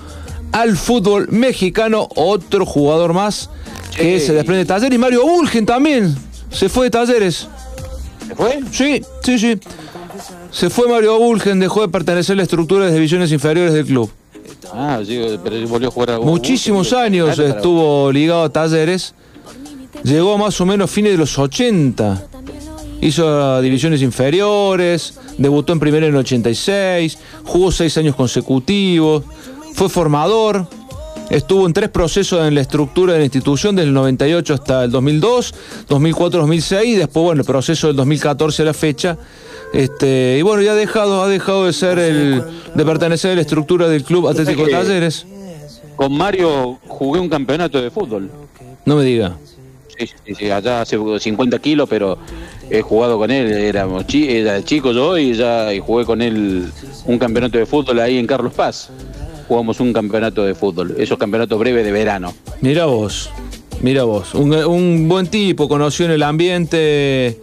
A: al fútbol mexicano, otro jugador más que se desprende de Talleres. Y Mario Bulgen también se fue de Talleres.
B: ¿Se fue?
A: Sí, sí, sí. Se fue Mario Bulgen, dejó de pertenecer a la estructura de divisiones inferiores del club.
B: Ah, digo, pero volvió a jugar a
A: Muchísimos años
B: Claro,
A: estuvo ligado a Talleres. Llegó más o menos fines de los 80. Hizo divisiones inferiores, debutó en primera en el 86, jugó seis años consecutivos, fue formador, estuvo en tres procesos en la estructura de la institución desde el 98 hasta el 2002, 2004, 2006 y después, bueno, el proceso del 2014 a la fecha. Este, y bueno, ya ha dejado, ha dejado de ser el, de pertenecer a la estructura del Club Atlético Talleres.
B: Con Mario jugué un campeonato de fútbol.
A: No me diga.
B: Sí, sí, sí, allá hace 50 kilos, pero he jugado con él. Éramos chi- era chico yo y ya y jugué con él un campeonato de fútbol ahí en Carlos Paz. Jugamos un campeonato de fútbol, esos campeonatos breves de verano.
A: Mira vos, mira vos. Un, un buen tipo, conoció en el ambiente,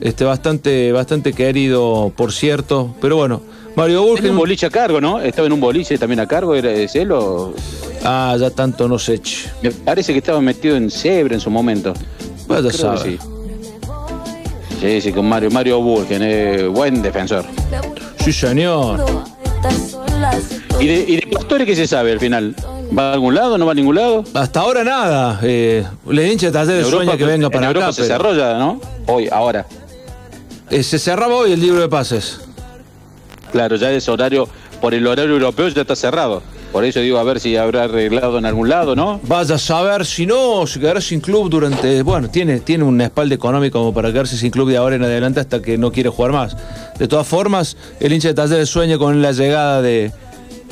A: este, bastante, bastante querido, por cierto. Pero bueno, Mario
B: Tenía
A: Burgen.
B: un boliche a cargo, ¿no? Estaba en un boliche también a cargo, ¿era de él o...?
A: Ah, ya tanto no sé.
B: Me parece que estaba metido en Cebre en su momento.
A: Vaya sabe.
B: sí. Sí, sí, con Mario. Mario Burgen, eh, buen defensor.
A: Sí, señor.
B: ¿Y de, ¿Y de Pastore qué se sabe al final? ¿Va a algún lado? ¿No va a ningún lado?
A: Hasta ahora nada. Eh, le hincha de
B: En
A: talleres sueña que
B: pues,
A: venga
B: en
A: para
B: Europa
A: acá.
B: se
A: pero-
B: ya, ¿no? Hoy, ahora.
A: Eh, se cerraba hoy el libro de pases.
B: Claro, ya es horario, por el horario europeo ya está cerrado. Por eso digo, a ver si habrá arreglado en algún lado, ¿no?
A: Vaya a saber, si no, se quedará sin club durante. Bueno, tiene, tiene un espalda económico como para quedarse sin club de ahora en adelante hasta que no quiere jugar más. De todas formas, el hincha de Talleres sueña con la llegada de,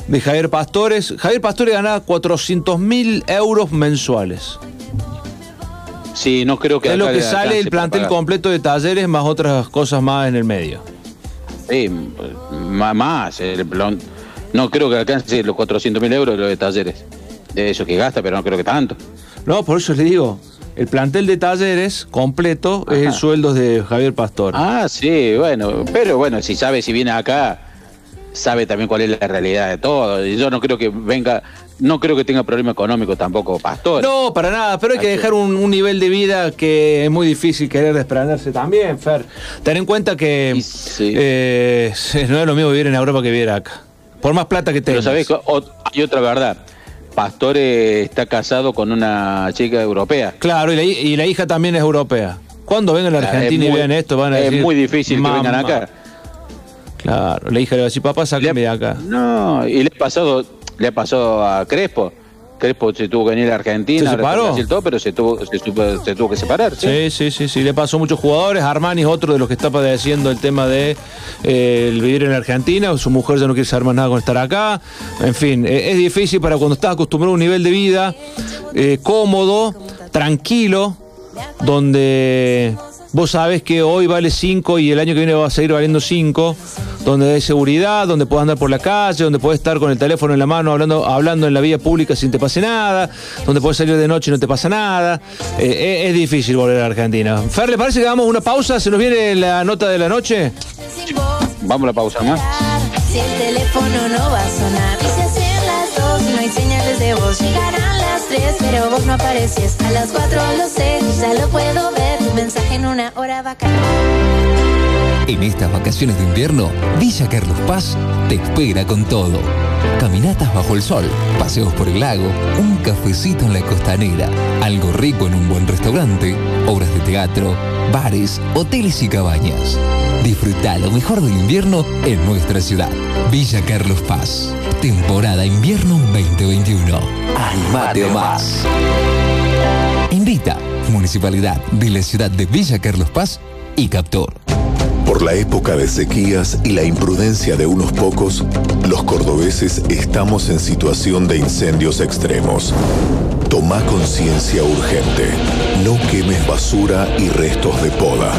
A: de Javier Pastores. Javier Pastores ganaba 400 mil euros mensuales.
B: Sí, no creo que
A: es lo que
B: le
A: sale el plantel completo de Talleres más otras cosas más en el medio.
B: Sí, más. el plan- no creo que alcance los 400 mil euros de los de talleres. De eso que gasta, pero no creo que tanto.
A: No, por eso le digo, el plantel de Talleres completo es el sueldo de Javier Pastor.
B: Ah, sí, bueno. Pero bueno, si sabe, si viene acá, sabe también cuál es la realidad de todo. Y yo no creo que venga, no creo que tenga problema económico tampoco, Pastor.
A: No, para nada, pero hay que dejar un, un nivel de vida que es muy difícil querer desprenderse también, Fer. Ten en cuenta que eh, no es lo mismo vivir en Europa que vivir acá. Por más plata que
B: Pero
A: tengas.
B: sabés, que o- hay otra verdad. Pastor está casado con una chica europea.
A: Claro, y la, y la hija también es europea. Cuando vengan a la Argentina
B: es
A: y vean esto, van a
B: es
A: decir.
B: muy difícil que vengan acá.
A: Claro, la hija le a decir, papá, sáqueme de acá.
B: No, y le ha pasado, le ha pasado a Crespo. Crespo se tuvo que venir a Argentina,
A: ¿Se separó?
B: Todo, pero se tuvo, se, tuvo- se tuvo que separar. ¿sí?
A: Sí, sí, sí, sí, le pasó a muchos jugadores. Armani es otro de los que está padeciendo el tema de eh, el vivir en Argentina. Su mujer ya no quiere saber más nada con estar acá. En fin, eh, es difícil para cuando estás acostumbrado a un nivel de vida eh, cómodo, tranquilo, donde vos sabés que hoy vale 5 y el año que viene va a seguir valiendo 5, donde hay seguridad, donde puedes andar por la calle, donde puedes estar con el teléfono en la mano hablando, hablando en la vía pública sin te pase nada, donde puedes salir de noche y no te pasa nada. Eh, es, es difícil volver a Argentina. Fer, ¿le parece que hagamos una pausa? ¿Se nos viene la nota de la noche?
B: Vamos a la pausa más.
K: Si el teléfono no va a sonar Y se hacen las dos y no hay señales de voz Llegarán las tres pero vos no apareces A las cuatro lo sé, ya lo puedo ver Tu mensaje en una hora va a caer
G: En estas vacaciones de invierno, Villa Carlos Paz te espera con todo. Caminatas bajo el sol, paseos por el lago, un cafecito en la costanera, algo rico en un buen restaurante, obras de teatro, bares, hoteles y cabañas. Disfruta lo mejor del invierno en nuestra ciudad. Villa Carlos Paz. Temporada invierno 2021. Animate más. Invita Municipalidad de la ciudad de Villa Carlos Paz y Captor.
H: Por la época de sequías y la imprudencia de unos pocos, los cordobeses estamos en situación de incendios extremos. Toma conciencia urgente. No quemes basura y restos de poda.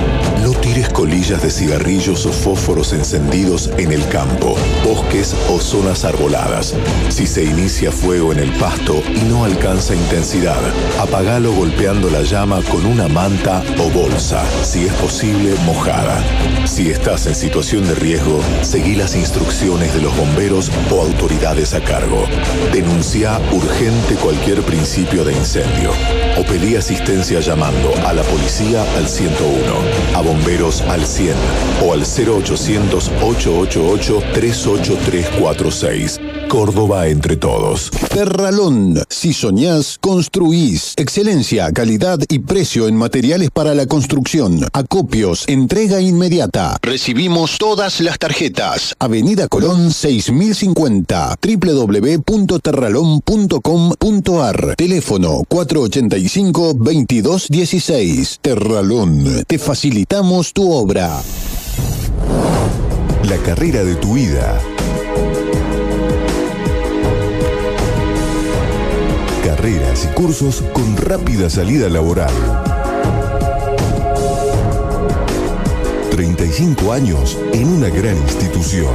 H: Tires colillas de cigarrillos o fósforos encendidos en el campo, bosques o zonas arboladas. Si se inicia fuego en el pasto y no alcanza intensidad, apagalo golpeando la llama con una manta o bolsa, si es posible mojada. Si estás en situación de riesgo, seguí las instrucciones de los bomberos o autoridades a cargo. Denuncia urgente cualquier principio de incendio o pedí asistencia llamando a la policía al 101, a bomberos al 100 o al 0800 888 38346. Córdoba entre todos.
D: Terralón. Si soñás, construís. Excelencia, calidad y precio en materiales para la construcción. Acopios, entrega inmediata. Recibimos todas las tarjetas. Avenida Colón 6050. www.terralón.com.ar. Teléfono 485-2216. Terralón. Te facilitamos tu obra.
H: La carrera de tu vida. Y cursos con rápida salida laboral. 35 años en una gran institución.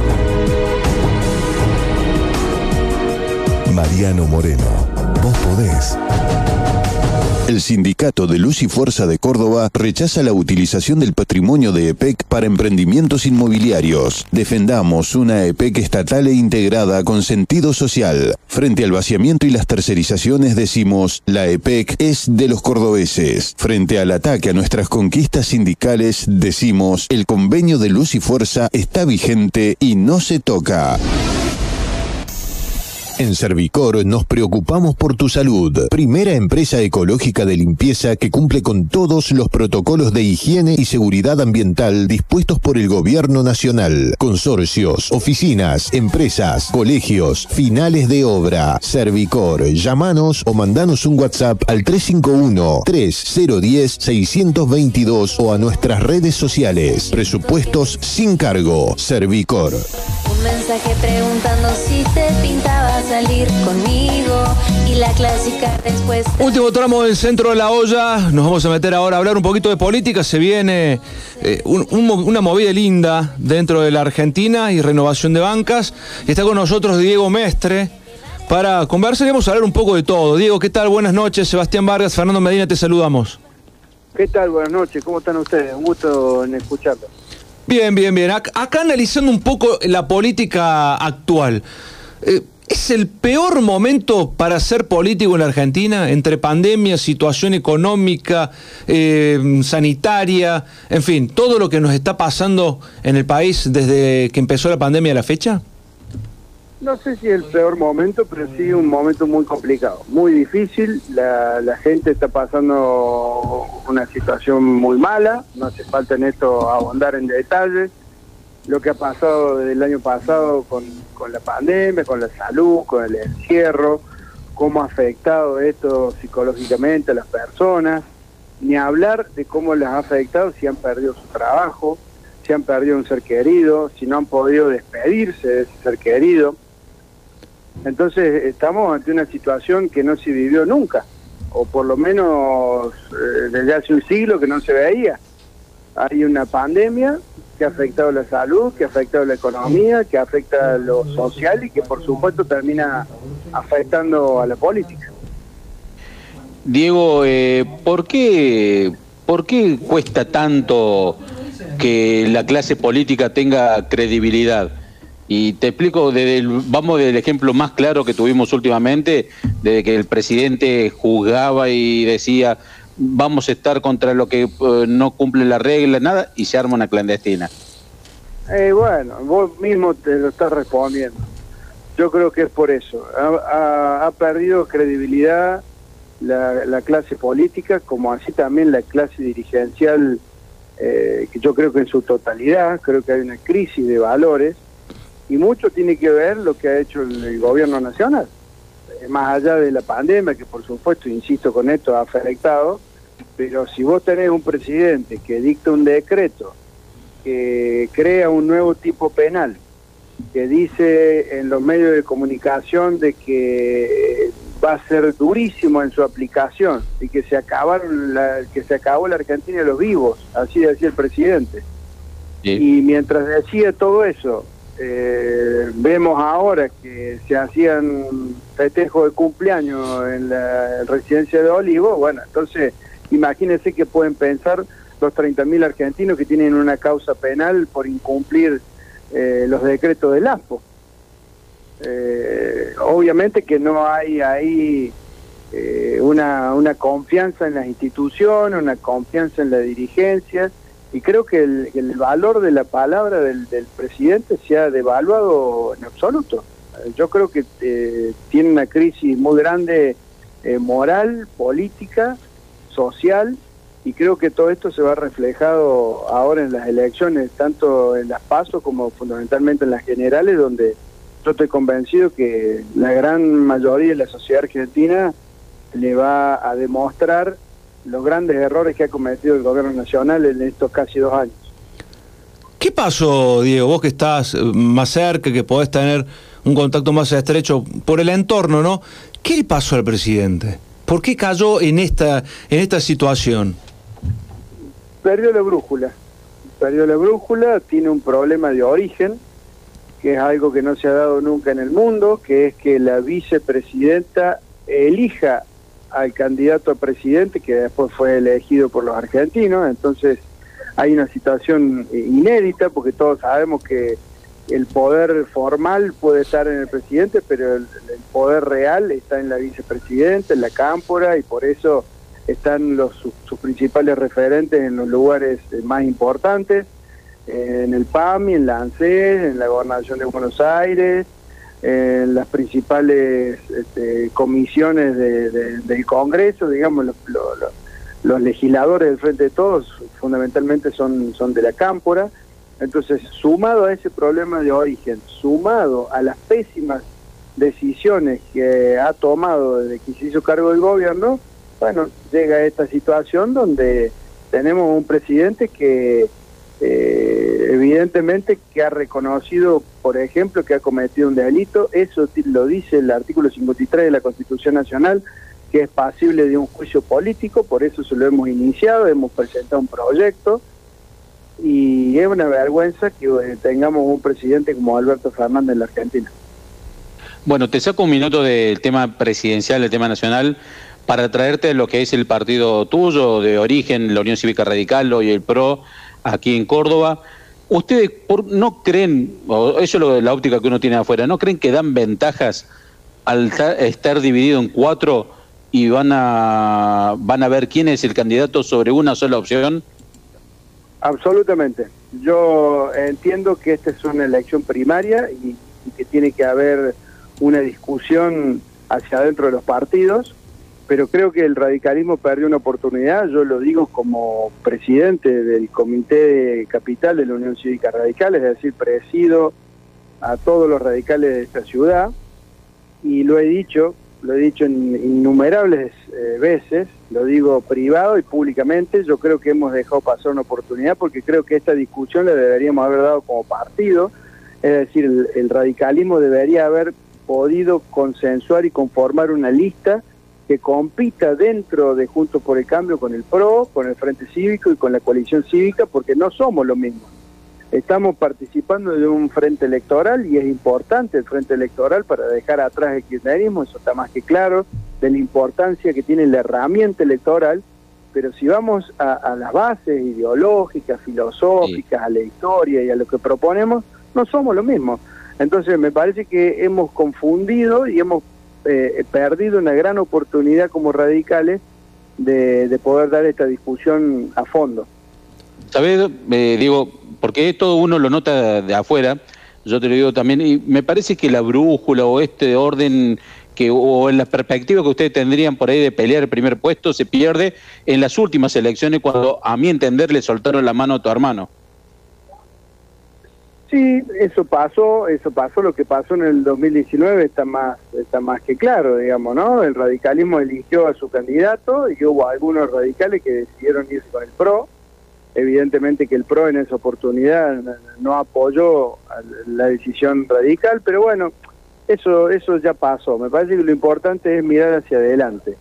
H: Mariano Moreno, vos podés.
D: El Sindicato de Luz y Fuerza de Córdoba rechaza la utilización del patrimonio de EPEC para emprendimientos inmobiliarios. Defendamos una EPEC estatal e integrada con sentido social. Frente al vaciamiento y las tercerizaciones decimos, la EPEC es de los cordobeses. Frente al ataque a nuestras conquistas sindicales decimos, el convenio de Luz y Fuerza está vigente y no se toca. En Servicor nos preocupamos por tu salud. Primera empresa ecológica de limpieza que cumple con todos los protocolos de higiene y seguridad ambiental dispuestos por el gobierno nacional. Consorcios, oficinas, empresas, colegios, finales de obra. Servicor, llamanos o mandanos un WhatsApp al 351-3010-622 o a nuestras redes sociales. Presupuestos sin cargo. Servicor.
K: Un mensaje preguntando si te pintaba salir conmigo Y la clásica respuesta
A: Último tramo del centro de la olla. Nos vamos a meter ahora a hablar un poquito de política. Se viene eh, un- un mo- una movida linda dentro de la Argentina y renovación de bancas. Y está con nosotros Diego Mestre para conversar y vamos a hablar un poco de todo. Diego, ¿qué tal? Buenas noches. Sebastián Vargas, Fernando Medina, te saludamos.
L: ¿Qué tal? Buenas noches, ¿cómo están ustedes? Un gusto en escucharlos.
A: Bien, bien, bien. Ac- Acá analizando un poco la política actual. Eh, ¿Es el peor momento para ser político en la Argentina? Entre pandemia, situación económica, eh, sanitaria, en fin, todo lo que nos está pasando en el país desde que empezó la pandemia a la fecha?
L: No sé si es el peor momento, pero sí un momento muy complicado, muy difícil. La, la gente está pasando una situación muy mala, no hace falta en esto abundar en detalles. Lo que ha pasado desde el año pasado con, con la pandemia, con la salud, con el encierro, cómo ha afectado esto psicológicamente a las personas, ni hablar de cómo les ha afectado si han perdido su trabajo, si han perdido un ser querido, si no han podido despedirse de ese ser querido. Entonces estamos ante una situación que no se vivió nunca, o por lo menos eh, desde hace un siglo que no se veía. Hay una pandemia que ha afectado la salud, que ha afectado la economía, que afecta lo social y que por supuesto termina afectando a la política.
B: Diego, eh, ¿por, qué, ¿por qué cuesta tanto que la clase política tenga credibilidad? Y te explico, desde el- vamos del ejemplo más claro que tuvimos últimamente, de que el presidente juzgaba y decía, vamos a estar contra lo que eh, no cumple la regla, nada, y se arma una clandestina.
L: Eh, bueno, vos mismo te lo estás respondiendo. Yo creo que es por eso. Ha, perdido credibilidad la, la clase política, como así también la clase dirigencial, eh, que yo creo que en su totalidad, creo que hay una crisis de valores, y mucho tiene que ver lo que ha hecho el, gobierno nacional. Más allá de la pandemia, que por supuesto, insisto con esto, ha afectado, pero si vos tenés un presidente que dicta un decreto que crea un nuevo tipo penal, que dice en los medios de comunicación de que va a ser durísimo en su aplicación y que se acabaron la, que se acabó la Argentina de los vivos, así decía el presidente. Y mientras decía todo eso, eh, vemos ahora que se hacían festejos de cumpleaños en la residencia de Olivo, bueno, entonces imagínense que pueden pensar los 30.000 argentinos que tienen una causa penal por incumplir eh, los decretos del ASPO. Eh, obviamente que no hay ahí eh, una, confianza en las instituciones, una confianza en la dirigencia, y creo que el, valor de la palabra del, del presidente se ha devaluado en absoluto. Yo creo que eh, tiene una crisis muy grande moral, política, social, y creo que todo esto se va reflejado ahora en las elecciones, tanto en las pasos como fundamentalmente en las generales, donde yo estoy convencido que la gran mayoría de la sociedad argentina le va a demostrar los grandes errores que ha cometido el gobierno nacional en estos casi dos años.
A: ¿Qué pasó, Diego? Vos que estás eh, más cerca, que podés tener un contacto más estrecho por el entorno, ¿no? ¿Qué le pasó al presidente? ¿Por qué cayó en esta, en esta situación?
L: Perdió la brújula, perdió la brújula, tiene un problema de origen, que es algo que no se ha dado nunca en el mundo, que es que la vicepresidenta elija al candidato a presidente que después fue elegido por los argentinos, entonces hay una situación inédita porque todos sabemos que el poder formal puede estar en el presidente, pero el, el poder real está en la vicepresidenta, en la cámpora, y por eso están los, sus, sus principales referentes en los lugares eh, más importantes, eh, en el PAMI, en la ANSES, en la Gobernación de Buenos Aires, en las principales este, comisiones de- de- del Congreso, digamos, los, lo- lo- los legisladores del Frente de Todos fundamentalmente son, son de la cámpora. Entonces, sumado a ese problema de origen, sumado a las pésimas decisiones que ha tomado desde que se hizo cargo del gobierno, bueno, llega esta situación donde tenemos un presidente que eh, evidentemente que ha reconocido, por ejemplo, que ha cometido un delito, eso lo dice el artículo 53 de la Constitución Nacional, que es pasible de un juicio político, por eso se lo hemos iniciado, hemos presentado un proyecto, y es una vergüenza que eh, tengamos un presidente como Alberto Fernández en la Argentina.
B: Bueno, te saco un minuto del tema presidencial, del tema nacional, para traerte lo que es el partido tuyo, de origen, la Unión Cívica Radical, hoy el PRO, aquí en Córdoba. ¿Ustedes por- no creen, o eso es lo la óptica que uno tiene afuera, no creen que dan ventajas al ta- estar dividido en cuatro y van a, van a ver quién es el candidato sobre una sola opción?
L: Absolutamente. Yo entiendo que esta es una elección primaria y, que tiene que haber una discusión hacia adentro de los partidos, pero creo que el radicalismo perdió una oportunidad, yo lo digo como presidente del Comité Capital de la Unión Cívica Radical, es decir, presido a todos los radicales de esta ciudad, y lo he dicho, lo he dicho innumerables eh, veces, lo digo privado y públicamente, yo creo que hemos dejado pasar una oportunidad porque creo que esta discusión la deberíamos haber dado como partido, es decir, el, el radicalismo debería haber podido consensuar y conformar una lista que compita dentro de Juntos por el Cambio con el PRO, con el Frente Cívico y con la coalición cívica, porque no somos lo mismo. Estamos participando de un frente electoral y es importante el frente electoral para dejar atrás el kirchnerismo, eso está más que claro, de la importancia que tiene la herramienta electoral, pero si vamos a, a las bases ideológicas, filosóficas, a la historia y a lo que proponemos, no somos lo mismo. Entonces me parece que hemos confundido y hemos eh, perdido una gran oportunidad como radicales de, de poder dar esta discusión a fondo.
B: ¿Sabes? Eh, digo, porque todo uno lo nota de afuera, yo te lo digo también, y me parece que la brújula o este orden que o en la perspectiva que ustedes tendrían por ahí de pelear el primer puesto se pierde en las últimas elecciones cuando a mi entender le soltaron la mano a tu hermano.
L: Sí, eso pasó, eso pasó, lo que pasó en el 2019 está más está más que claro, digamos, ¿no? El radicalismo eligió a su candidato y hubo algunos radicales que decidieron irse con el PRO. Evidentemente que el PRO en esa oportunidad no apoyó la decisión radical, pero bueno, eso eso ya pasó. Me parece que lo importante es mirar hacia adelante.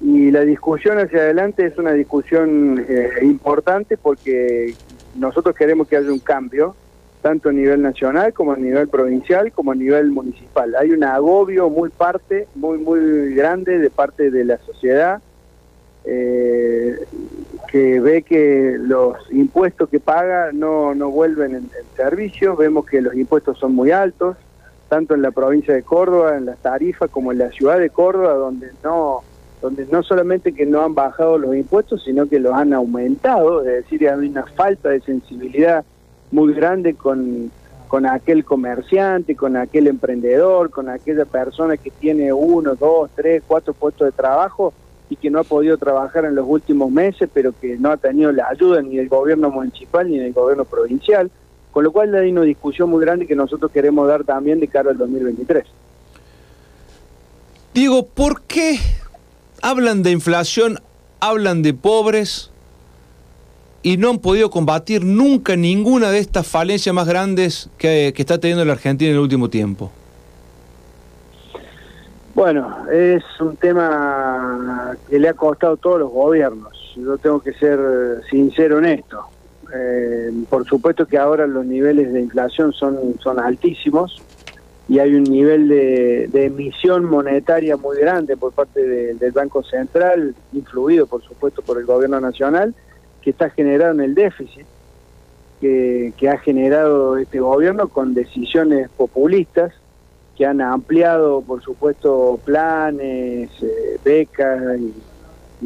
L: Y la discusión hacia adelante es una discusión eh, importante porque nosotros queremos que haya un cambio tanto a nivel nacional como a nivel provincial como a nivel municipal. Hay un agobio muy parte, muy muy grande de parte de la sociedad eh, que ve que los impuestos que paga no, no vuelven en, en servicio, vemos que los impuestos son muy altos, tanto en la provincia de Córdoba, en las tarifas, como en la ciudad de Córdoba, donde no donde no solamente que no han bajado los impuestos, sino que los han aumentado, es decir, hay una falta de sensibilidad muy grande con, con aquel comerciante, con aquel emprendedor, con aquella persona que tiene uno, dos, tres, cuatro puestos de trabajo que no ha podido trabajar en los últimos meses, pero que no ha tenido la ayuda ni del gobierno municipal ni del gobierno provincial, con lo cual hay una discusión muy grande que nosotros queremos dar también de cara al 2023.
A: Digo, ¿por qué hablan de inflación, hablan de pobres, y no han podido combatir nunca ninguna de estas falencias más grandes que, que, está teniendo la Argentina en el último tiempo?
L: Bueno, es un tema que le ha costado a todos los gobiernos. Yo tengo que ser sincero en esto. Eh, por supuesto que ahora los niveles de inflación son, altísimos y hay un nivel de, emisión monetaria muy grande por parte de, del Banco Central, influido por supuesto por el gobierno nacional, que está generado en el déficit que, ha generado este gobierno con decisiones populistas que han ampliado, por supuesto, planes, eh, becas y,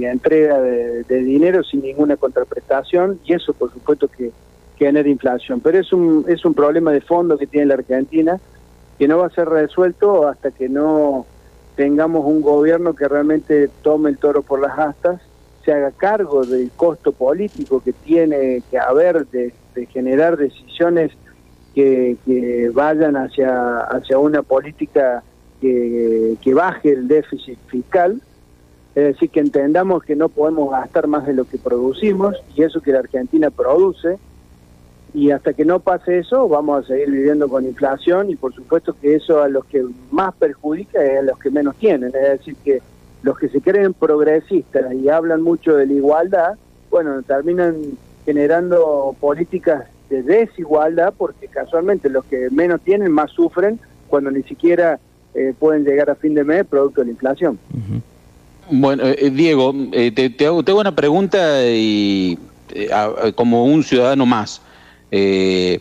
L: entrega de, dinero sin ninguna contraprestación y eso, por supuesto, que, genera inflación. Pero es un, es un problema de fondo que tiene la Argentina que no va a ser resuelto hasta que no tengamos un gobierno que realmente tome el toro por las astas se haga cargo del costo político que tiene que haber de generar decisiones que, vayan hacia, hacia una política que, que baje el déficit fiscal, es decir, que entendamos que no podemos gastar más de lo que producimos y eso que la Argentina produce, y hasta que no pase eso vamos a seguir viviendo con inflación y por supuesto que eso a los que más perjudica es a los que menos tienen, es decir, que los que se creen progresistas y hablan mucho de la igualdad, bueno, terminan generando políticas de desigualdad porque casualmente los que menos tienen más sufren cuando ni siquiera eh, pueden llegar a fin de mes producto de la inflación.
B: Bueno, eh, Diego, eh, te, hago, una pregunta y eh, a, como un ciudadano más. Eh,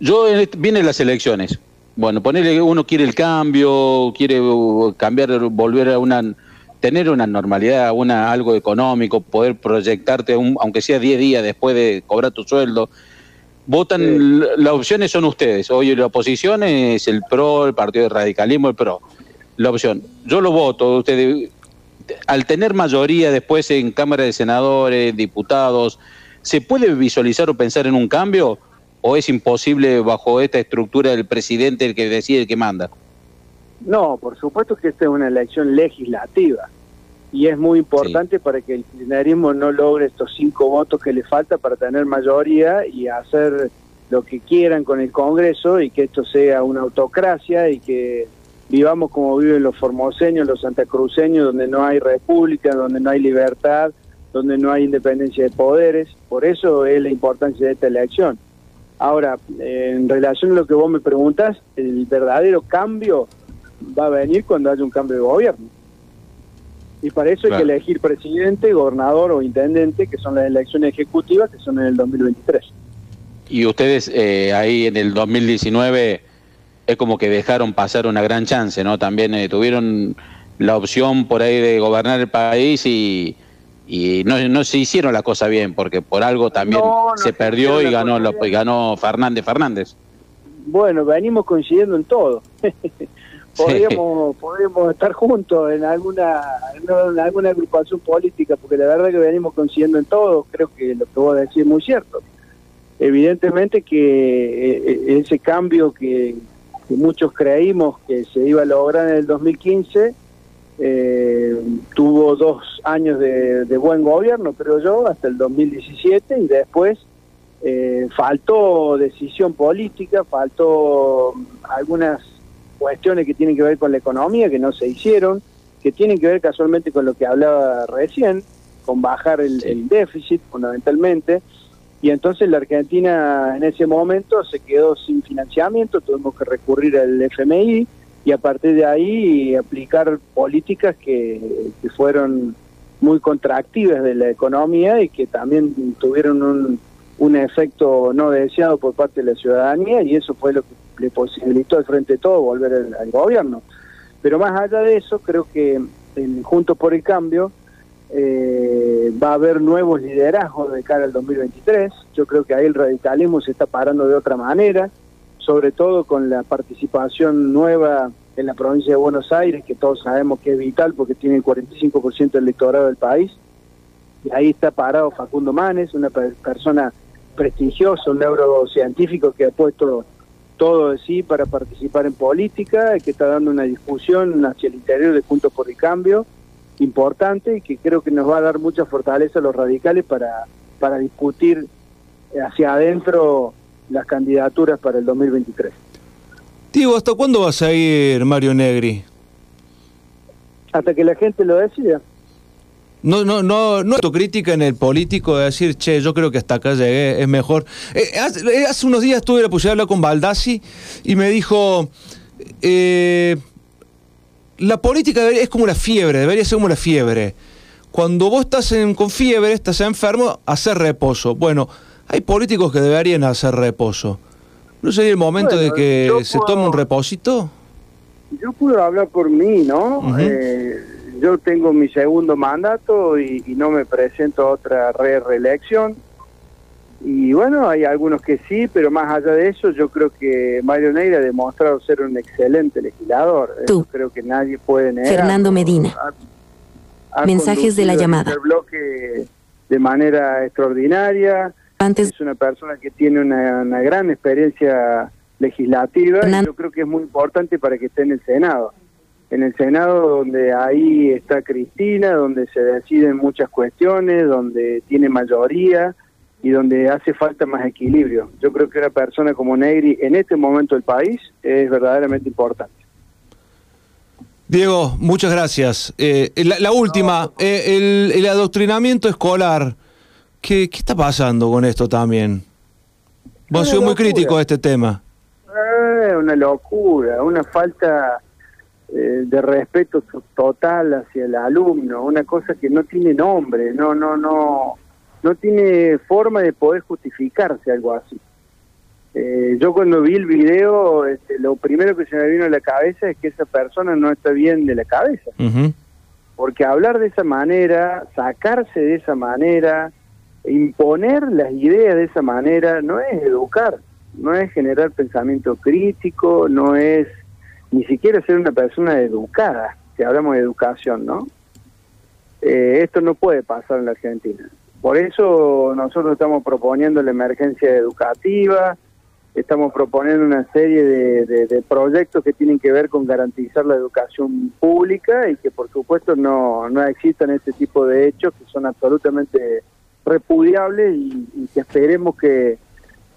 B: yo vienen las elecciones. Bueno, ponerle uno quiere el cambio, quiere uh, cambiar, volver a una tener una normalidad, una algo económico, poder proyectarte, un, aunque sea 10 días después de cobrar tu sueldo. Votan, sí. las opciones son ustedes. Hoy la oposición es el PRO, el Partido de Radicalismo, el PRO. La opción. Yo lo voto. Ustedes, al tener mayoría después en Cámara de Senadores, diputados, ¿se puede visualizar o pensar en un cambio? ¿O es imposible bajo esta estructura del presidente el que decide, el que manda?
L: No, por supuesto que esta es una elección legislativa y es muy importante sí. para que el kirchnerismo no logre estos cinco votos que le falta para tener mayoría y hacer lo que quieran con el Congreso y que esto sea una autocracia y que vivamos como viven los formoseños, los santacruceños, donde no hay república, donde no hay libertad, donde no hay independencia de poderes. Por eso es la importancia de esta elección. Ahora, en relación a lo que vos me preguntas, el verdadero cambio va a venir cuando haya un cambio de gobierno. Y para eso hay que elegir presidente, gobernador o intendente, que son las elecciones ejecutivas, que son en el 2023.
B: Y ustedes eh, ahí en el 2019 es como que dejaron pasar una gran chance, ¿no? También eh, tuvieron la opción por ahí de gobernar el país y, y no, no se hicieron la cosa bien, porque por algo también se perdió y ganó, lo, y ganó Fernández Fernández.
L: Bueno, venimos coincidiendo en todo. podríamos, podríamos estar juntos en alguna, en alguna agrupación política, porque la verdad que venimos coincidiendo en todo, creo que lo que vos decís es muy cierto. Evidentemente que eh, eh, ese cambio que, muchos creímos que se iba a lograr en el 2015, eh, tuvo dos años de, buen gobierno, creo yo, hasta el 2017 y después eh, faltó decisión política, faltó algunas cuestiones que tienen que ver con la economía que no se hicieron, que tienen que ver casualmente con lo que hablaba recién, con bajar el, déficit fundamentalmente. Y entonces la Argentina en ese momento se quedó sin financiamiento, tuvimos que recurrir al FMI y a partir de ahí aplicar políticas que, que fueron muy contractivas de la economía y que también tuvieron un, un efecto no deseado por parte de la ciudadanía y eso fue lo que le posibilitó al frente de todo volver al, gobierno. Pero más allá de eso, creo que en Juntos por el Cambio eh, va a haber nuevos liderazgos de cara al 2023. Yo creo que ahí el radicalismo se está parando de otra manera, sobre todo con la participación nueva en la provincia de Buenos Aires, que todos sabemos que es vital porque tiene el 45% del electorado del país. Y ahí está parado Facundo Manes, una persona prestigioso, un neurocientífico que ha puesto todo de sí para participar en política, que está dando una discusión hacia el interior de Juntos por el Cambio importante y que creo que nos va a dar mucha fortaleza a los radicales para, para discutir hacia adentro las candidaturas para el 2023.
A: Digo, ¿hasta cuándo vas a ir, Mario Negri?
L: Hasta que la gente lo decida.
A: No, no, no, no autocrítica en el político de decir, che, yo creo que hasta acá llegué, es mejor. Eh, eh, hace, unos días tuve la posibilidad de hablar con Baldassi y me dijo, eh, la política es como la fiebre, debería ser como la fiebre. Cuando vos estás con fiebre, estás enfermo, hacer reposo. Bueno, hay políticos que deberían hacer reposo. ¿No sería el momento de que se tome un reposito?
L: Yo puedo hablar por mí, ¿no? Yo tengo mi segundo mandato y, no me presento a otra re reelección. Y bueno, hay algunos que sí, pero más allá de eso, yo creo que Mario Neira ha demostrado ser un excelente legislador. Tú. creo que nadie puede negar.
M: Fernando Medina. Mensajes de la llamada.
L: El bloque de manera extraordinaria.
M: Antes.
L: Es una persona que tiene una, gran experiencia legislativa y yo creo que es muy importante para que esté en el Senado en el Senado donde ahí está Cristina, donde se deciden muchas cuestiones, donde tiene mayoría y donde hace falta más equilibrio. Yo creo que una persona como Negri en este momento del país es verdaderamente importante.
A: Diego, muchas gracias. Eh, la, última, eh, el, adoctrinamiento escolar, ¿qué, ¿qué, está pasando con esto también? Vos has sido muy crítico de este tema.
L: Es eh, una locura, una falta eh, de respeto total hacia el alumno, una cosa que no tiene nombre, no, no, no, no tiene forma de poder justificarse algo así. Eh, yo cuando vi el video, este, lo primero que se me vino a la cabeza es que esa persona no está bien de la cabeza. Porque hablar de esa manera, sacarse de esa manera, imponer las ideas de esa manera, no es educar, no es generar pensamiento crítico, no es ni siquiera ser una persona educada, si hablamos de educación, ¿no? Eh, esto no puede pasar en la Argentina. Por eso nosotros estamos proponiendo la emergencia educativa, estamos proponiendo una serie de, proyectos que tienen que ver con garantizar la educación pública y que por supuesto no, no existan este tipo de hechos que son absolutamente repudiables y que esperemos que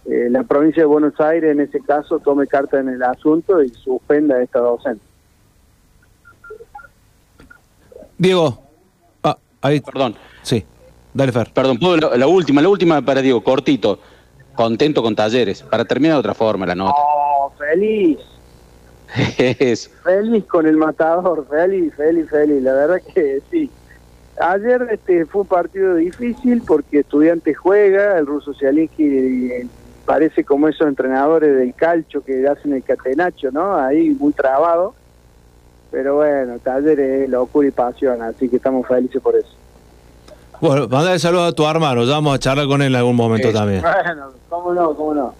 L: eh, la provincia de Buenos Aires en ese caso tome carta en el asunto y suspenda esta docente.
A: Diego. Ah, ahí.
B: Perdón.
A: Sí. Dale, Fer.
B: Perdón, ¿puedo la, la última, la última para Diego, cortito. Contento con talleres. Para terminar de otra forma la nota.
L: Oh, feliz,
B: Eso.
L: feliz con el matador, feliz, feliz, feliz. La verdad que sí. Ayer este fue un partido difícil porque estudiante juega, el ruso Cialinski eh, parece como esos entrenadores del calcho que hacen el catenacho, ¿no? Ahí muy trabado. Pero bueno, taller es locura y pasión, así que estamos felices por eso.
A: Bueno, mandale saludos a tu hermano. Ya vamos a charlar con él en algún momento también.
L: Bueno, cómo no, cómo no.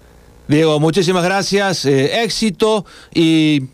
A: Diego, muchísimas gracias. eh, éxito y